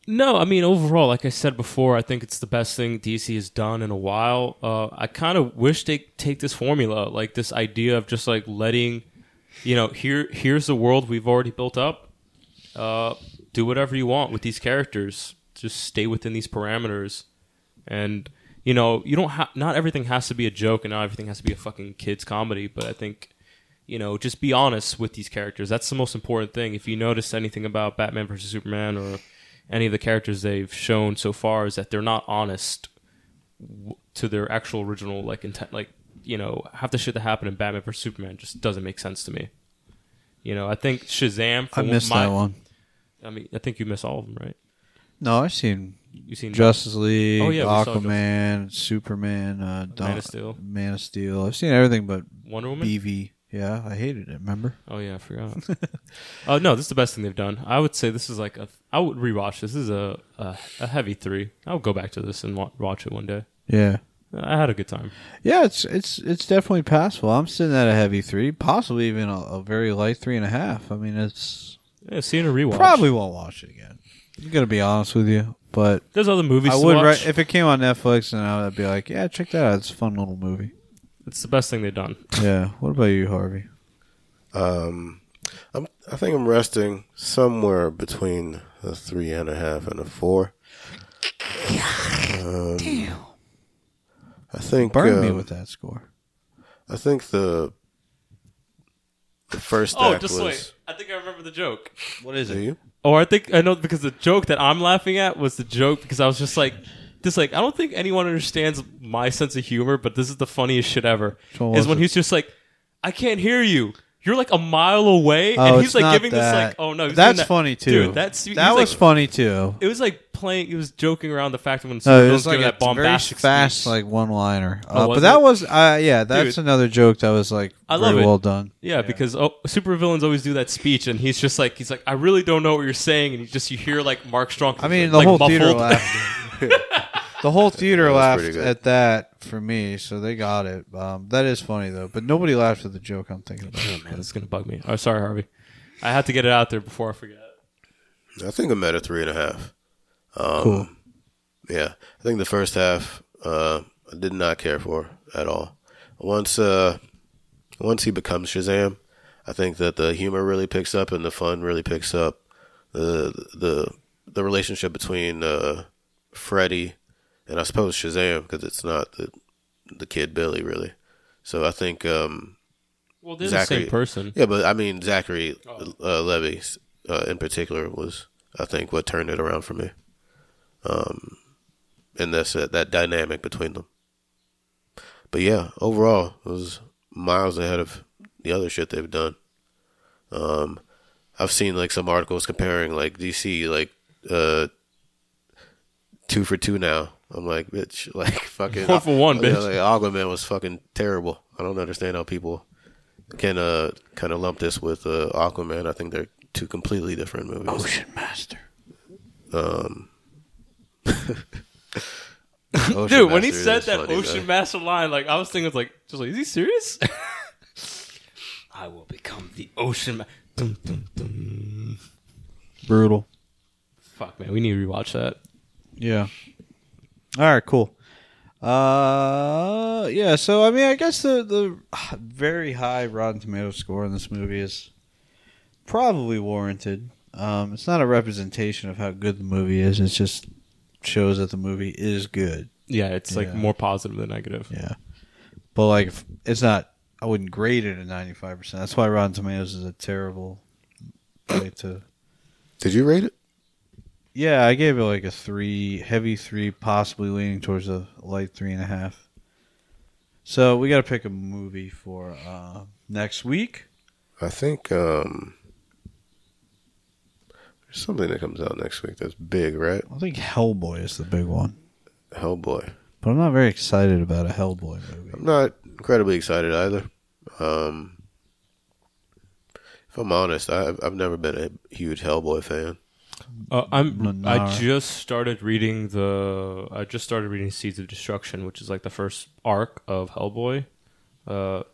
No, I mean overall, like I said before, I think it's the best thing DC has done in a while. Uh, I kind of wish they take this formula, like this idea of just like letting, you know, here here's the world we've already built up. Uh, do whatever you want with these characters. Just stay within these parameters, and you know, you don't have. Not everything has to be a joke, and not everything has to be a fucking kids comedy. But I think you know, just be honest with these characters. That's the most important thing. If you notice anything about Batman versus Superman or any of the characters they've shown so far, is that they're not honest to their actual original like intent. Like you know, half the shit that happened in Batman versus Superman just doesn't make sense to me. You know, I think Shazam. I missed my, that one. I mean, I think you miss all of them, right? No, I've seen You seen Justice League, Oh, yeah, Aquaman, Superman, uh, Man of Steel. Man of Steel. I've seen everything but Wonder Woman. BV. Yeah, I hated it. Remember? Oh yeah, I forgot. Oh no, this is the best thing they've done. I would say this is like a. I would rewatch this. This is a a, a heavy three. I would go back to this and wa- watch it one day. Yeah. I had a good time. Yeah, it's it's it's definitely passable. I'm sitting at a heavy three, possibly even a, a very light three and a half. I mean, it's Yeah, see it in a rewatch. Probably won't watch it again. I'm gonna be honest with you, but There's other movies I to would watch. if it came on Netflix, and I would be like, yeah, check that out. It's a fun little movie. It's the best thing they've done. Yeah. What about you, Harvey? Um, I'm, I think I'm resting somewhere between a three and a half and a four. Um, I think. Burn me um, with that score. I think the the first Oh, act just was. wait. I think I remember the joke. What is it? Do you? Or I think I know because the joke that I'm laughing at was the joke because I was just like, just like I don't think anyone understands my sense of humor, but this is the funniest shit ever. Is when he's just like, I can't hear you. You're like a mile away, Oh, and it's he's like not giving this like, oh no, he's that's that- funny too. Dude, that's that he's, was like, funny too. It was like playing. It was joking around the fact that when No, it was like giving a that very bombastic fast, speech. like one-liner. Oh, Uh, was but that was, uh, yeah, that's Dude. another joke that was like I very love it. well done. Yeah, because oh, supervillains always do that speech, and he's just like he's like I really don't know what you're saying, and you just you hear like Mark Strong. I mean, the like, whole muffled. theater laughed. the whole theater laughed at that for me, so they got it. Um, that is funny though, but nobody laughed at the joke I'm thinking about. Oh man, that's gonna bug me. Oh, sorry, Harvey. I had to get it out there before I forget. I think I'm at a three and a half. Um, Cool. Yeah, I think the first half uh, I did not care for at all. Once uh, once he becomes Shazam, I think that the humor really picks up and the fun really picks up. The the the relationship between uh, Freddy and I suppose Shazam because it's not the the kid Billy really. So I think um, Well, they're Zachary- the same person. yeah, but I mean Zachary uh, Levi uh, in particular was I think what turned it around for me. Um, and that's uh, that dynamic between them. But yeah, overall, it was miles ahead of the other shit they've done. Um, I've seen like some articles comparing like DC like uh two for two now. I'm like, bitch, like fucking One for one, Yeah, bitch. like, Aquaman was fucking terrible. I don't understand how people can uh kind of lump this with uh, Aquaman. I think they're two completely different movies. Ocean Master. Um, Ocean Dude, when he said that funny, Ocean man. Master line, like I was thinking, like, just like, is he serious? I will become the Ocean. Ma- dum, dum, dum. Brutal. Fuck, man, we need to rewatch that. Yeah. All right, cool. Uh, yeah. So I mean, I guess the the very high Rotten Tomato score in this movie is probably warranted. Um, it's not a representation of how good the movie is. It just shows that the movie is good. Yeah, it's like Yeah. more positive than negative. Yeah. But like, if- it's not. I wouldn't grade it at ninety five percent. That's why Rotten Tomatoes is a terrible way to. Did you rate it? Yeah, I gave it like a three, heavy three, possibly leaning towards a light three and a half. So we got to pick a movie for uh, next week. I think um, there's something that comes out next week that's big, right? I think Hellboy is the big one, Hellboy. but I'm not very excited about a Hellboy movie. I'm not incredibly excited either. Um, if I'm honest, I've I've never been a huge Hellboy fan. Uh, I'm. I just started reading the. I just started reading Seeds of Destruction, which is like the first arc of Hellboy. Uh,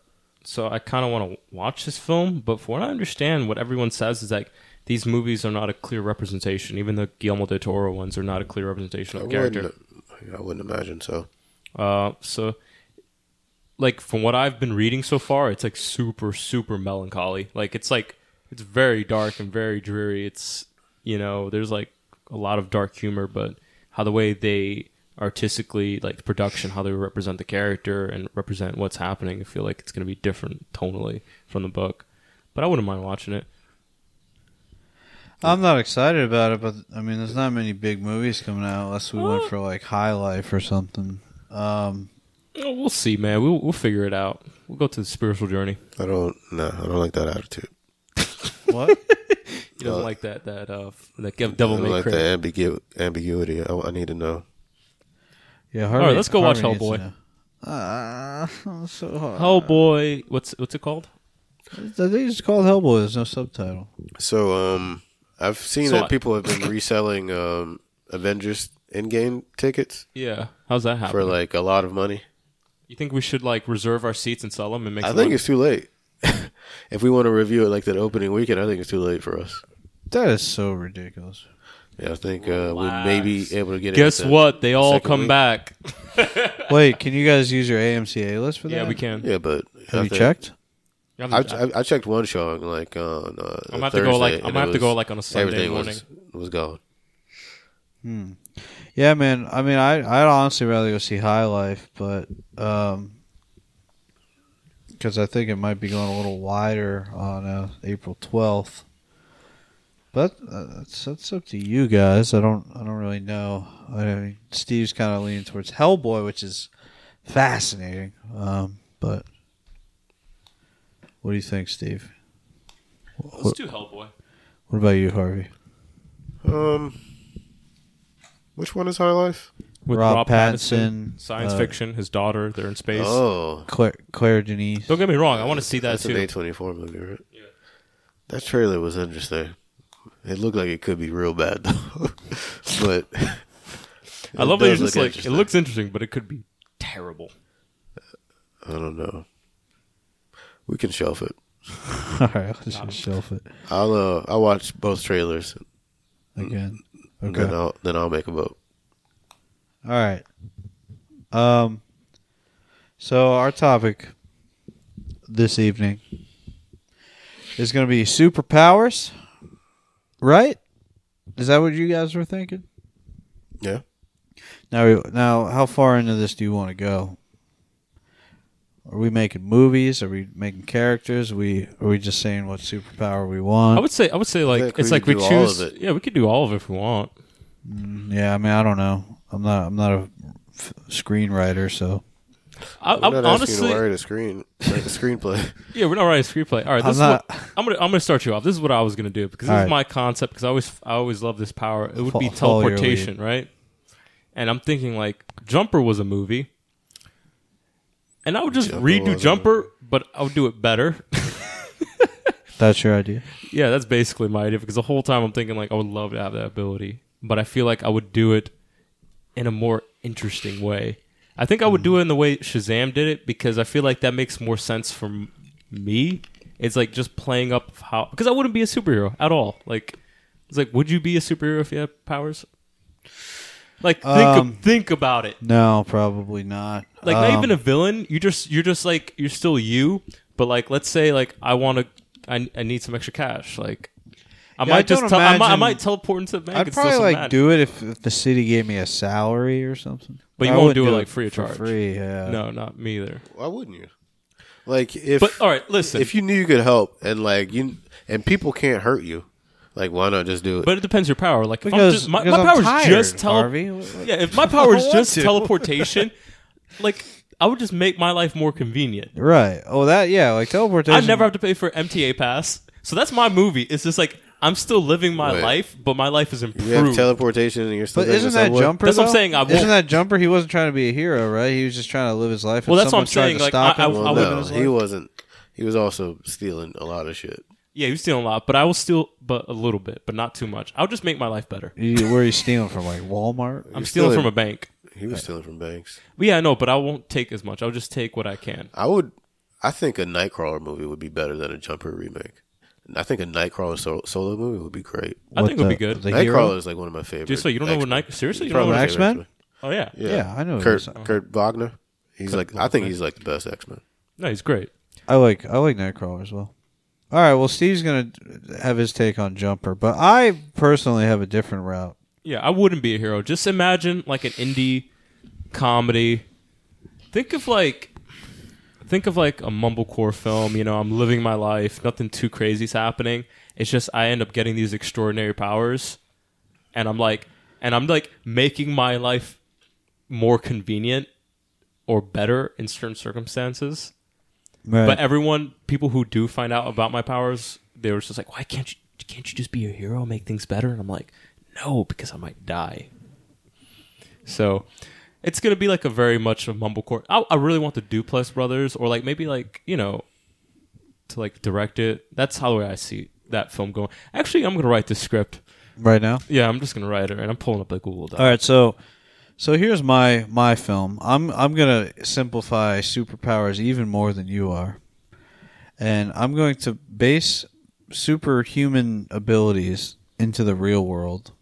so I kind of want to watch this film, but from what I understand, what everyone says is like these movies are not a clear representation. Even the Guillermo del Toro ones are not a clear representation I of the character. wouldn't, I wouldn't imagine so. Uh, so, like from what I've been reading so far, it's like super, super melancholy. Like it's like it's very dark and very dreary. It's you know, there's like a lot of dark humor, but how the way they artistically, like the production, how they represent the character and represent what's happening, I feel like it's going to be different tonally from the book. But I wouldn't mind watching it. I'm not excited about it, but I mean, there's not many big movies coming out unless we went for like High Life or something. Um, Oh, We'll see, man. We'll we'll figure it out. We'll go to the spiritual journey. I don't. No, I don't like that attitude. What? You don't Uh, like that that uh that I devil don't may like cry. the ambigu- ambiguity. I, I need to know. Yeah, Harvey, right, let's go watch Harvey needs Hellboy. to know. Ah, I'm so hard. Hellboy, what's what's it called? I think it's called Hellboy. There's no subtitle. So, um, I've seen So that I- people have been reselling um Avengers Endgame tickets Yeah, how's that happen? for like a lot of money. you think we should like reserve our seats and sell them and make? I some think money? it's too late. If we want to review it like that opening weekend, I think it's too late for us. That is so ridiculous. Yeah, I think uh, we may be able to get. it Guess the what? They all come week. back. Wait, can you guys use your AMC A-List for that? Yeah, we can. Yeah, but Have I you think- checked? I'm, I, I, I checked one showing like on. Uh, I'm gonna have Thursday, to go like I'm and gonna it have to go like on a Sunday everything morning. was was gone. Yeah, man. I mean, I I'd honestly rather go see High Life, but um, because I think it might be going a little wider on uh, April twelfth. But uh, that's that's up to you guys. I don't I don't really know. I mean, Steve's kind of leaning towards Hellboy, which is fascinating. Um, but what do you think, Steve? Let's do Hellboy. What about you, Harvey? Um, which one is High Life? With Rob Rob, Pattinson, Pattinson, science uh, fiction, his daughter, they're in space. Oh, Claire, Claire Denis. Don't get me wrong, I want to see that that's too. an A twenty four movie, right? Yeah. That trailer was interesting. It looked like it could be real bad though, but I love that you're just like it looks interesting, but it could be terrible. I don't know. We can shelf it. All right, let's just shelf it I'll uh, I'll watch both trailers again. Okay. then I'll then I'll make a vote. All right. Um. So our topic this evening is going to be superpowers, right? Is that what you guys were thinking? Yeah. Now, now, how far into this do you want to go? Are we making movies? Are we making characters? Are we are we just saying what superpower we want? I would say I would say like think it's we like could we do all choose. it. Yeah, we could do all of it if we want. yeah, I mean, I don't know. I'm not. I'm not a f- screenwriter, so I, I'm I'm not asking you to write a screen like a screenplay. yeah, we're not writing a screenplay. All right, I'm this not- is what, I'm gonna I'm gonna start you off. This is what I was gonna do because this All is right. my concept. Because I always I always love this power. It would Fo- be follow your teleportation, right? And I'm thinking like Jumper was a movie, and I would just Jumper redo was a Jumper, but I would do it better. that's your idea. Yeah, that's basically my idea because the whole time I'm thinking like I would love to have that ability, but I feel like I would do it in a more interesting way. I think I would do it in the way Shazam did it because I feel like that makes more sense for m- me. It's like just playing up how because I wouldn't be a superhero at all. Like it's like would you be a superhero if you had powers? Like think Um, think about it. No, probably not. Like not Um, even a villain. You just you're just like you're still you. But like let's say like I want to I, I need some extra cash. Like I Yeah, I might just don't tell, I, might, I might teleport into the bank. I'd probably like mad. do it if, if the city gave me a salary or something. But you I won't do it, like, free of for charge. Free, yeah. No, not me either. Why wouldn't you? Like if But all right, listen. if you knew you could help and like you and people can't hurt you, like why not just do it? but it depends your power. Like if I'm Because, just, my, because my I'm power's just tele- Harvey. Yeah, if my power is just to. teleportation, like I would just make my life more convenient. Right. Oh, that yeah, like teleportation. I never have to pay for MTA pass. So that's my movie. It's just like I'm still living my Wait. life, but my life is you have improved. teleportation and you're still. But getting isn't the that subway? jumper? That's what I'm though? saying, I isn't won't- that jumper? He wasn't trying to be a hero, right? He was just trying to live his life. and Well, that's what I'm someone tried saying, to like, stop I- I- him I would- living no, his he life. wasn't. He was also stealing a lot of shit. yeah, he was stealing a lot, but I will steal, but a little bit, but not too much. I'll just make my life better. He- where are you stealing from? Like Walmart? I'm stealing stealing- from a bank. He was stealing from banks. But yeah, I know, but I won't take as much. I'll just take what I can. I would. I think a Nightcrawler movie would be better than a Jumper remake. I think a Nightcrawler so- solo movie would be great. I What think it would the- be good. The hero? Nightcrawler is like one of my favorites. Just so you don't know what Night. Seriously, you don't From know what X- X-Men? Oh yeah. Yeah, I know who Kurt. Kurt Wagner. He's Kurt like I think he's like the best X Men. No, he's great. I like I like Nightcrawler as well. All right, well, Steve's gonna have his take on Jumper, but I personally have a different route. Yeah, I wouldn't be a hero. Just imagine like an indie comedy. Think of like think of like a mumblecore film, you know, I'm living my life, nothing too crazy's happening. It's just I end up getting these extraordinary powers and I'm like and I'm like making my life more convenient or better in certain circumstances. Right. But everyone, people who do find out about my powers, they were just like, "Why can't you? Can't you just be a hero, make things better?" And I'm like, "No, because I might die." So, it's gonna be like a very much a mumblecore. I, I really want the Duplass brothers, or like maybe like you know, to like direct it. That's how the way I see that film going. Actually, I'm gonna write the script. right now. Yeah, I'm just gonna write it, and I'm pulling up the Google Doc. All right, so so here's my my film. I'm I'm gonna simplify superpowers even more than you are, and I'm going to base superhuman abilities into the real world,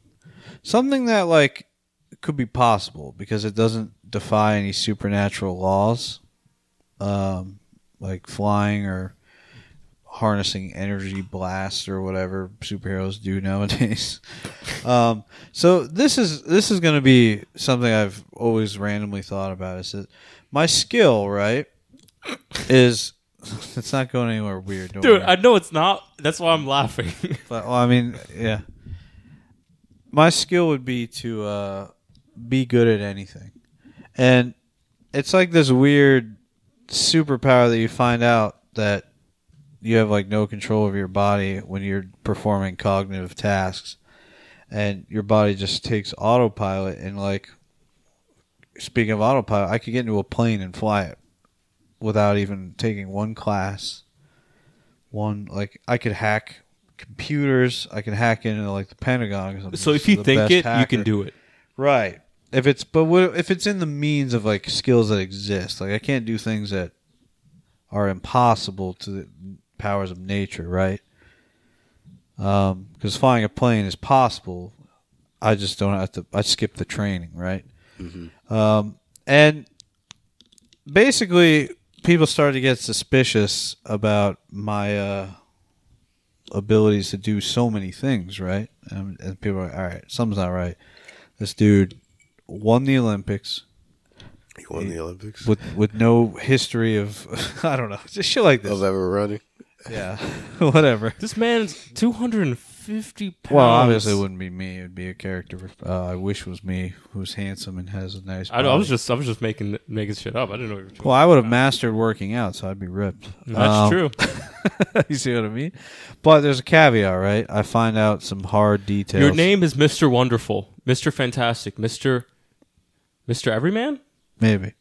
something that like could be possible because it doesn't defy any supernatural laws, um, like flying or harnessing energy blasts or whatever superheroes do nowadays. um, so this is this is going to be something I've always randomly thought about. Is that my skill right? Is it's not going anywhere weird, don't Dude, worry. I know it's not. That's why I'm laughing. But, well, I mean, yeah. My skill would be to uh, be good at anything, and it's like this weird superpower that you find out that you have like no control of your body when you're performing cognitive tasks, and your body just takes autopilot. And like, speaking of autopilot, I could get into a plane and fly it without even taking one class one like I could hack computers. I can hack into like the pentagon so if you think it, you can do it. right. If it's but what, if it's in the means of like skills that exist, like I can't do things that are impossible to the powers of nature, right? Because flying a plane is possible. I just don't have to. I skip the training, right? Um, and basically, people started to get suspicious about my uh, abilities to do so many things, right? Um, and people are like, all right, something's not right. This dude won the Olympics He won the Olympics with with no history of I don't know, just shit like this. of ever running. Yeah, whatever. This man's 250 pounds. Well, obviously, it wouldn't be me. It would be a character uh, I wish was me, who's handsome and has a nice. I, I was just, I was just making making shit up. I didn't know. You were Well, I would have mastered working out, so I'd be ripped. That's Um, true. you see what I mean? But there's a caveat, right? I find out some hard details. Your name is Mr. Wonderful, Mr. Fantastic, Mr. Mr. Everyman. maybe.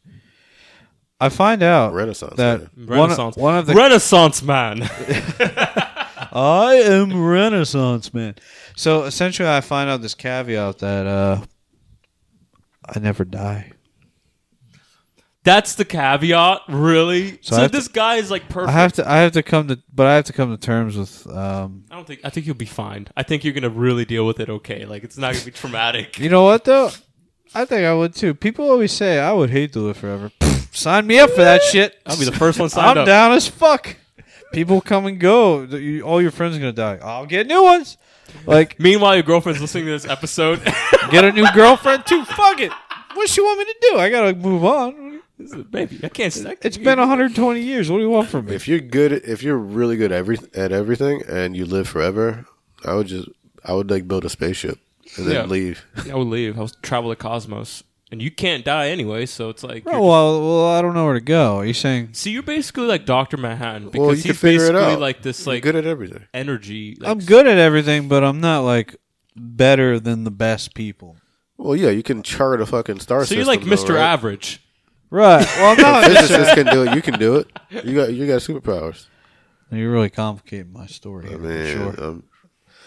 I find out Renaissance that man. one, Renaissance. one of the Renaissance man. I am Renaissance man. So essentially, I find out this caveat that uh, I never die. That's the caveat, really. So So, I have this guy is like perfect. I have to. I have to come to, but I have to come to terms with. Um, I don't think. I think you'll be fine. I think you're gonna really deal with it okay. Like it's not gonna be traumatic. you know what though? I think I would too. People always say I would hate to live forever. Sign me up for that shit. I'll be the first one signed up. I'm up. down as fuck. People come and go. You- All your friends are gonna die. I'll get new ones. Like Meanwhile, your girlfriend's listening to this episode. get a new girlfriend too. Fuck it. What she want me to do? I gotta move on. Baby, I can't. I, It's been 120 years. What do you want from me? If you're good, if you're really good every, at everything and you live forever, I would just, I would like build a spaceship and then Yeah. leave. I would leave. I would travel the cosmos, and you can't die anyway. So it's like. you're Oh, well, well, I don't know where to go. Are you saying? See, you're basically like Doctor Manhattan because Well, you can he's figure it basically out. like this You're like good at everything. energy. Like, I'm good at everything, but I'm not like better than the best people. Well, yeah, you can chart a fucking star So system. you're like though, Mr. right? Average. Right. Well, I'm not. Physicists can do it. You can do it. You got, you got superpowers. You're really complicating my story. I here, mean, for sure. um,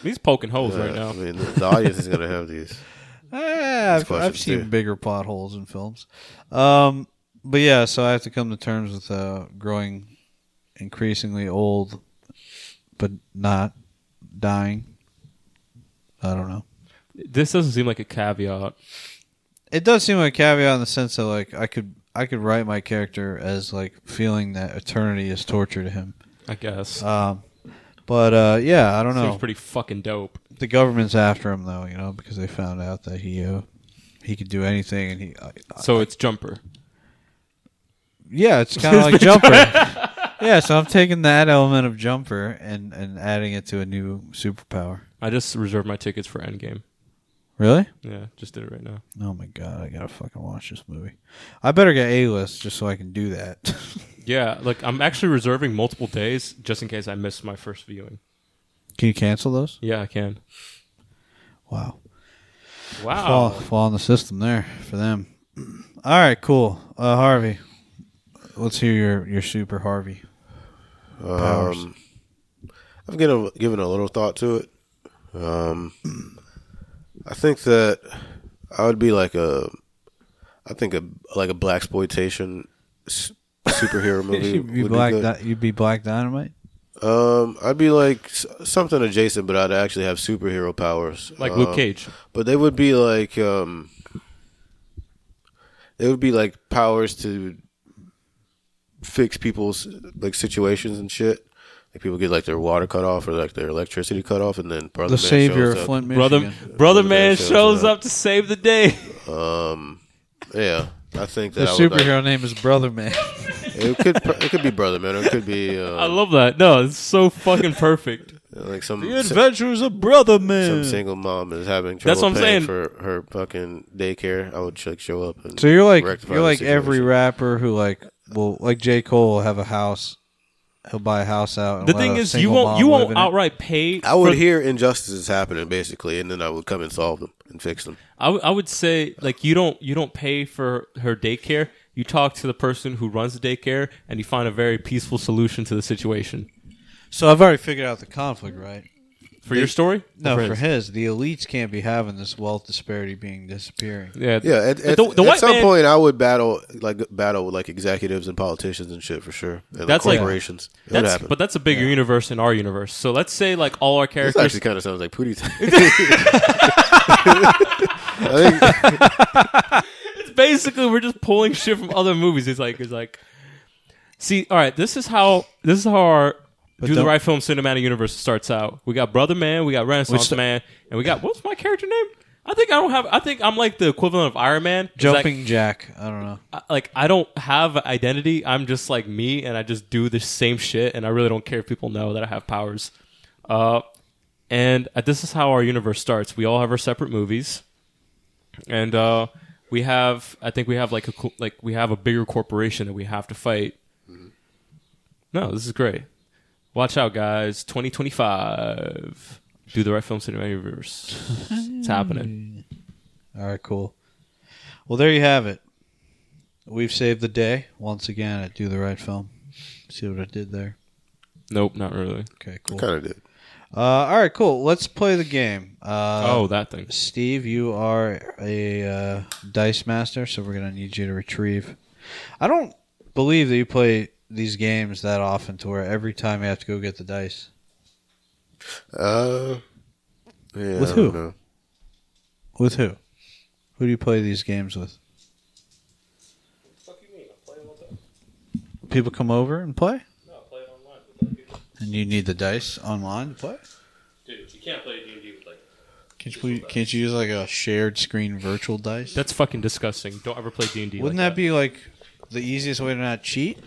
He's poking holes yeah, right now. I mean, the, the audience is gonna have these. Eh, I've, I've seen too. bigger plot holes in films. Um, but yeah, so I have to come to terms with uh, growing increasingly old, but not dying. I don't know. This doesn't seem like a caveat. It does seem like a caveat in the sense that like I could I could write my character as like feeling that eternity is torture to him. I guess. Um, but uh, yeah, I don't know. Seems pretty fucking dope. the government's after him though, you know, because they found out that he uh, he could do anything, and he I, I- So it's Jumper. yeah, it's kind of like Jumper. yeah, so I'm taking that element of Jumper and and adding it to a new superpower. I just reserved my tickets for Endgame. Really? Yeah, just did it right now. Oh my god, I gotta fucking watch this movie. I better get A list just so I can do that. Yeah, like I'm actually reserving multiple days just in case I miss my first viewing. can you cancel those? Yeah, I can. Wow. Wow. fall, fall in the system there for them. All right, cool. Uh, Harvey, let's hear your your super Harvey. Powers. Um, I've given a, given a little thought to it. Um, I think that I would be like a, I think a like a blaxploitation superhero movie You'd be would black. be. Di- you'd be Black Dynamite. Um, I'd be like s- something adjacent, but I'd actually have superhero powers, Like Um, Luke Cage. But they would be like um, they would be like powers to fix people's like situations and shit. Like people get like their water cut off or like their electricity cut off, and then brother The Man savior shows of up. Flint, Brother, Michigan. brother Man man shows shows up. up to save the day. Um, yeah, I think The that I would, like- superhero name is Brother Man. it could it could be brother man. Or it could be um, I love that. No, it's so fucking perfect. like some the Adventures of Brother Man. some single mom is having trouble That's what I'm paying saying. for her fucking daycare. I would like show up. And So you're like rectify you're the like every situation. rapper who like will like J Cole will have a house. He'll buy a house out. and The let thing a is, you single won't mom you live won't in it. outright pay. I would for- hear injustices happening basically, and then I would come and solve them and fix them. I, w- I would say like you don't you don't pay for her daycare. You talk to the person who runs the daycare, and you find a very peaceful solution to the situation. So I've already figured out the conflict, right? For your story, No, Or for his? his, the elites can't be having this wealth disparity being disappearing. Yeah, Yeah, at, at, the, the at some man, point, I would battle like battle with like executives and politicians and shit for sure, and That's like- corporations. it would That's, happen. but that's a bigger universe in our universe. So let's say like all our this characters. actually kind of sounds like Pootie. Think it's basically we're just pulling shit from other movies. It's like it's like, see, all right, this is how this is how our do the right film cinematic universe starts out. We got Brother Man, we got Renaissance sta- Man, and we got what's my character name? I think I don't have. I think I'm like the equivalent of Iron Man. It's like- Jumping Jack. I don't know. I- like I don't have identity. I'm just like me, and I just do the same shit, and I really don't care if people know that I have powers. Uh, and uh, this is how our universe starts. We all have our separate movies, and uh, we have. I think we have like a co- like we have a bigger corporation that we have to fight. No, this is great. Watch out, guys! 2025. Do the right film cinema universe. it's happening. All right, cool. Well, there you have it. We've saved the day once again at Do the Right Film. See what I did there? Nope, not really. Okay, cool. kind of did. Uh, all right, cool. Let's play the game. Uh, oh, that thing. Steve, you are a uh, dice master, so we're gonna need you to retrieve. I don't believe that you play these games that often, to where every time you have to go get the dice. Uh, yeah, With who? know. With who? Who do you play these games with? What the fuck you mean? I play them online. People come over and play, No, I play online with people. and you need the dice online to play. Dude, you can't play D&D with like Can't you, can't you use like a shared screen virtual dice? That's fucking disgusting. Don't ever play D and D. Wouldn't like that be like the easiest way to not cheat?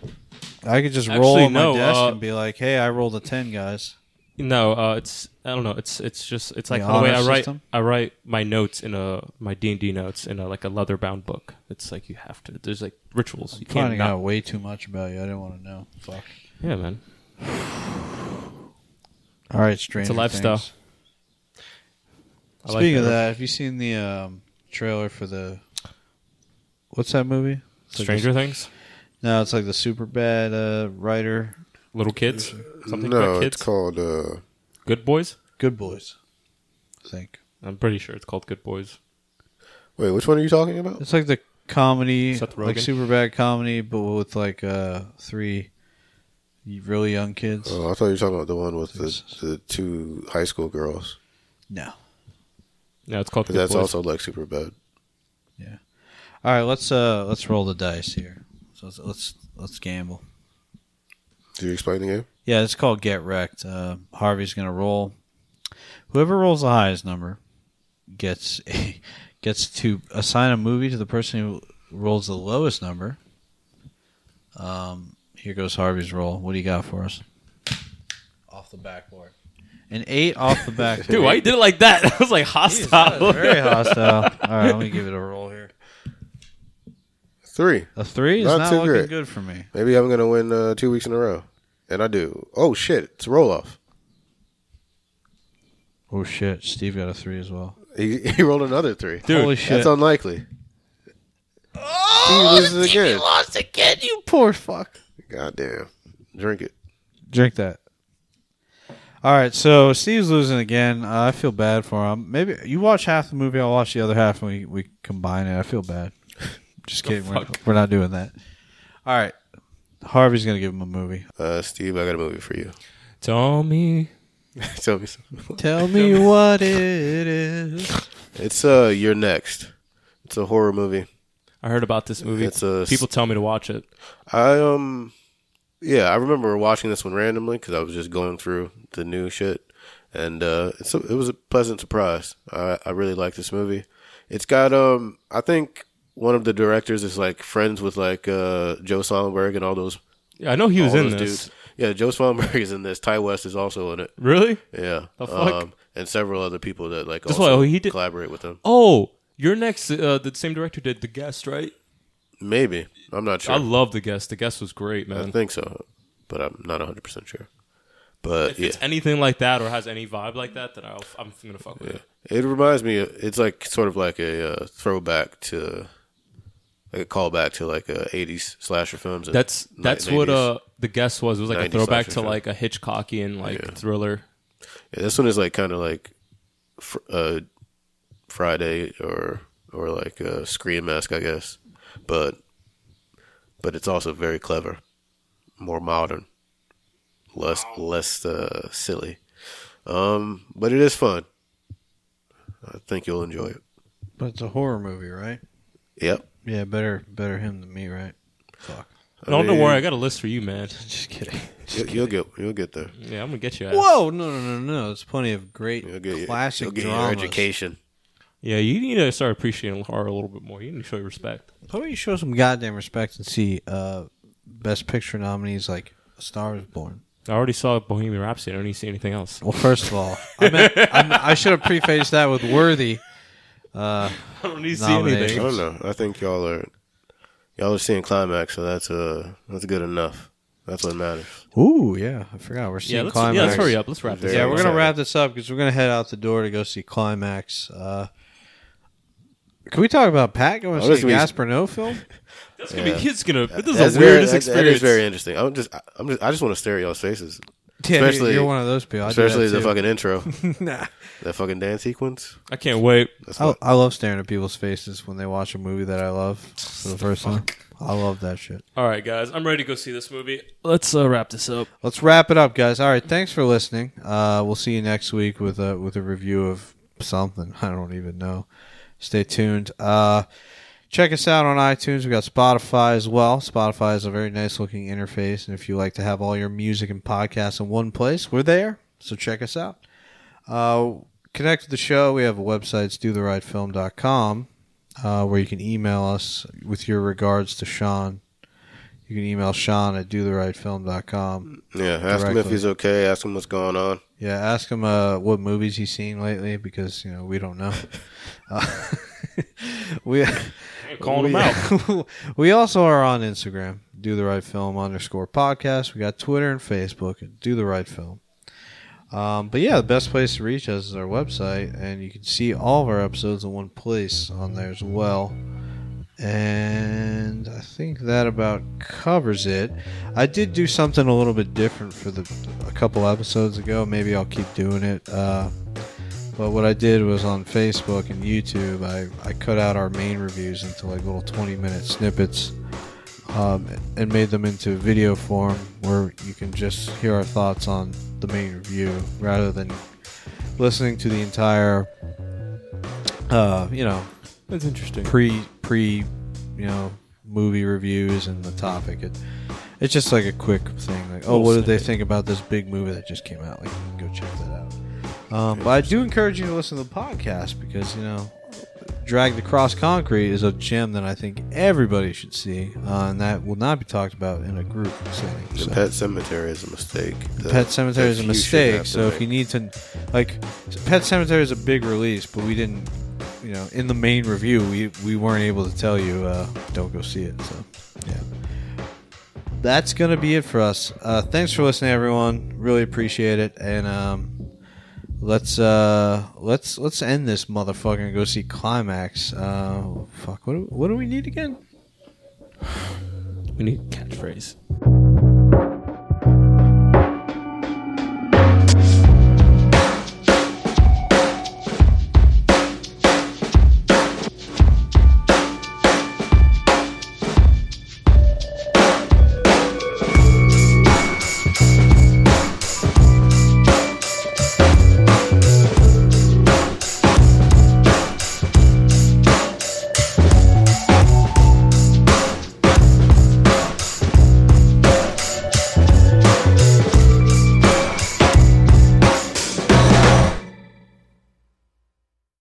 I could just roll Actually, on my no, desk uh, and be like, "Hey, I rolled a ten, guys." No, uh, it's I don't know. It's it's just it's like The the, way I write system? I write my notes in a my D and D notes in a like a leather bound book. It's like you have to. There's like rituals. You can't Finding not. out way too much about you. I didn't want to know. Fuck. Yeah, man. All right, Stranger It's a lifestyle. I like Speaking of that. that, have you seen the um, trailer for the what's that movie? It's like Stranger Things, No, it's like the super bad uh, writer. little kids, something no, about kids. it's called. Uh, Good Boys. Good Boys. I think I'm pretty sure it's called Good Boys. wait, which one are you talking about? it's like the comedy, Seth like super bad comedy, but with like uh, three really young kids. Oh, I thought you were talking about the one with the, the two high school girls. No. Yeah, it's called. Good that's Boys. also like super bad. Yeah. All right, let's uh let's roll the dice here. So let's let's, let's gamble. Do you explain the game? Yeah, it's called Get Wrecked. Uh, Harvey's gonna roll. Whoever rolls the highest number gets a, gets to assign a movie to the person who rolls the lowest number. Um, here goes Harvey's roll. What do you got for us? Off the backboard. An eight off the backboard. Dude, why you did it like that? I was like hostile. Very hostile. All right, let me give it a roll here. Three. A three is Not not, too looking great. good for me. Maybe I'm gonna win uh, two weeks in a row, and I do. Oh shit! It's a roll off. Oh shit, Steve got a three as well. He, he rolled another three. Dude, Holy shit! That's unlikely. Oh, he loses again. lost again, you poor fuck. God damn. Drink it. Drink that. All right, so Steve's losing again. Uh, I feel bad for him. Maybe you watch half the movie, I'll watch the other half, and we, we combine it. I feel bad. Just kidding. We're, we're not doing that. All right. Harvey's going to give him a movie. Uh, Steve, I got a movie for you. Tell me. Tell me something. Tell me what it is. It's uh, You're Next. It's a horror movie. I heard about this movie. It's a- People tell me to watch it. I um, yeah, I remember watching this one randomly because I was just going through the new shit, and uh, it's a, it was a pleasant surprise. I I really like this movie. It's got um, I think one of the directors is like friends with like uh Joe Swanberg and all those. Yeah, I know he was in this. dudes. Yeah, Joe Swanberg is in this. Ti West is also in it. Really? Yeah, The fuck? Um, and several other people that like That's also why- oh, he did- collaborate with him. Oh, You're Next. Uh, the same director did The Guest, right? Maybe I'm not sure. I love The Guest. The Guest was great, man. I think so, but I'm not 100 percent sure. But If yeah, it's anything like that or has any vibe like that, then I'll, I'm gonna fuck with it. it reminds me. It's like sort of like a uh, throwback to, like a callback to like a 80s slasher films. and That's ni- that's what uh the Guest was. It was like a throwback to film. like a Hitchcockian like Yeah. thriller. Yeah, this one is like kind of like fr- uh, Friday or or like a Scream esque, I guess. But but it's also very clever, more modern, less less uh, silly. Um, but it is fun. I think you'll enjoy it. But it's a horror movie, right? Yep. Yeah, better better him than me, right? Fuck. I don't mean, worry. I got a list for you, man. Just kidding. You'll, you'll get you'll get there. Yeah, I'm gonna get you. Ass. Whoa, no, no, no, no. There's plenty of great You'll get classic you'll get your dramas. education. Yeah, you need to start appreciating horror a little bit more. You need to show your respect. How about you show some goddamn respect and see uh, Best Picture nominees like A Star Is Born? I already saw Bohemian Rhapsody. I don't need to see anything else. Well, first of all, I, meant, I, I should have prefaced that with worthy. Uh, I don't need to see anything. I don't know. I think y'all are y'all are seeing climax, so that's uh that's good enough. That's what matters. ooh, yeah, I forgot we're seeing Yeah, let's, climax. yeah, let's hurry up. Let's wrap this Yeah, up. we're gonna wrap this up because we're gonna head out the door to go see climax. Uh, can we talk about Pat going Oh, to this see a is- Gaspar Noé film? That's gonna be. It's gonna. This is That's the very, weirdest that- experience. That is very interesting. I'm just I'm just I just want to stare at y'all's faces, Yeah, Especially- you're one of those people. I especially the fucking intro, nah. that fucking dance sequence. I can't wait. That's I, what, I love staring at people's faces when they watch a movie that I love for the first time. I love that shit. All right, guys, I'm ready to go see this movie. Let's uh, wrap this up. Let's wrap it up, guys. All right, thanks for listening. Uh, we'll see you next week with a with a review of something. I don't even know. Stay tuned. Uh, check us out on iTunes. We got Spotify as well. Spotify is a very nice looking interface, and if you like to have all your music and podcasts in one place, we're there. So check us out. Uh, connect with the show. We have a website, it's dotherightfilm.com, uh, where you can email us with your regards to Sean. You can email Sean at dotherightfilm.com. yeah, ask him if he's okay. Ask him what's going on. Yeah, ask him uh, what movies he's seen lately because you know we don't know. Uh, we calling we, him out. we also are on Instagram, do the right film underscore podcast. We got Twitter and Facebook, do the right film. Um, but yeah, the best place to reach us is our website, and you can see all of our episodes in one place on there as well. And I think that about covers it. I did do something a little bit different for the a couple episodes ago. Maybe I'll keep doing it. Uh, but what I did was on Facebook and YouTube, I, I cut out our main reviews into like little 20 minute snippets um, and made them into video form where you can just hear our thoughts on the main review rather than listening to the entire, uh, you know, That's interesting. pre pre you know movie reviews and the topic. It it's just like a quick thing like oh what did they think about this big movie that just came out? Like go check that out um, but i do encourage you to listen to the podcast because you know dragged across concrete is a gem that i think everybody should see uh, and that will not be talked about in a group setting The so. Pet Sematary is a mistake. The- Pet Sematary is a that you shouldn't mistake. So if make. you need to, like, Pet Sematary is a big release, but we didn't, you know, in the main review, we we weren't able to tell you uh, don't go see it. So yeah, that's gonna be it for us. Uh, thanks for listening, everyone. Really appreciate it, and um, let's uh, let's let's end this motherfucker and go see Climax. Uh, fuck, what do, what do we need again? We need catchphrase.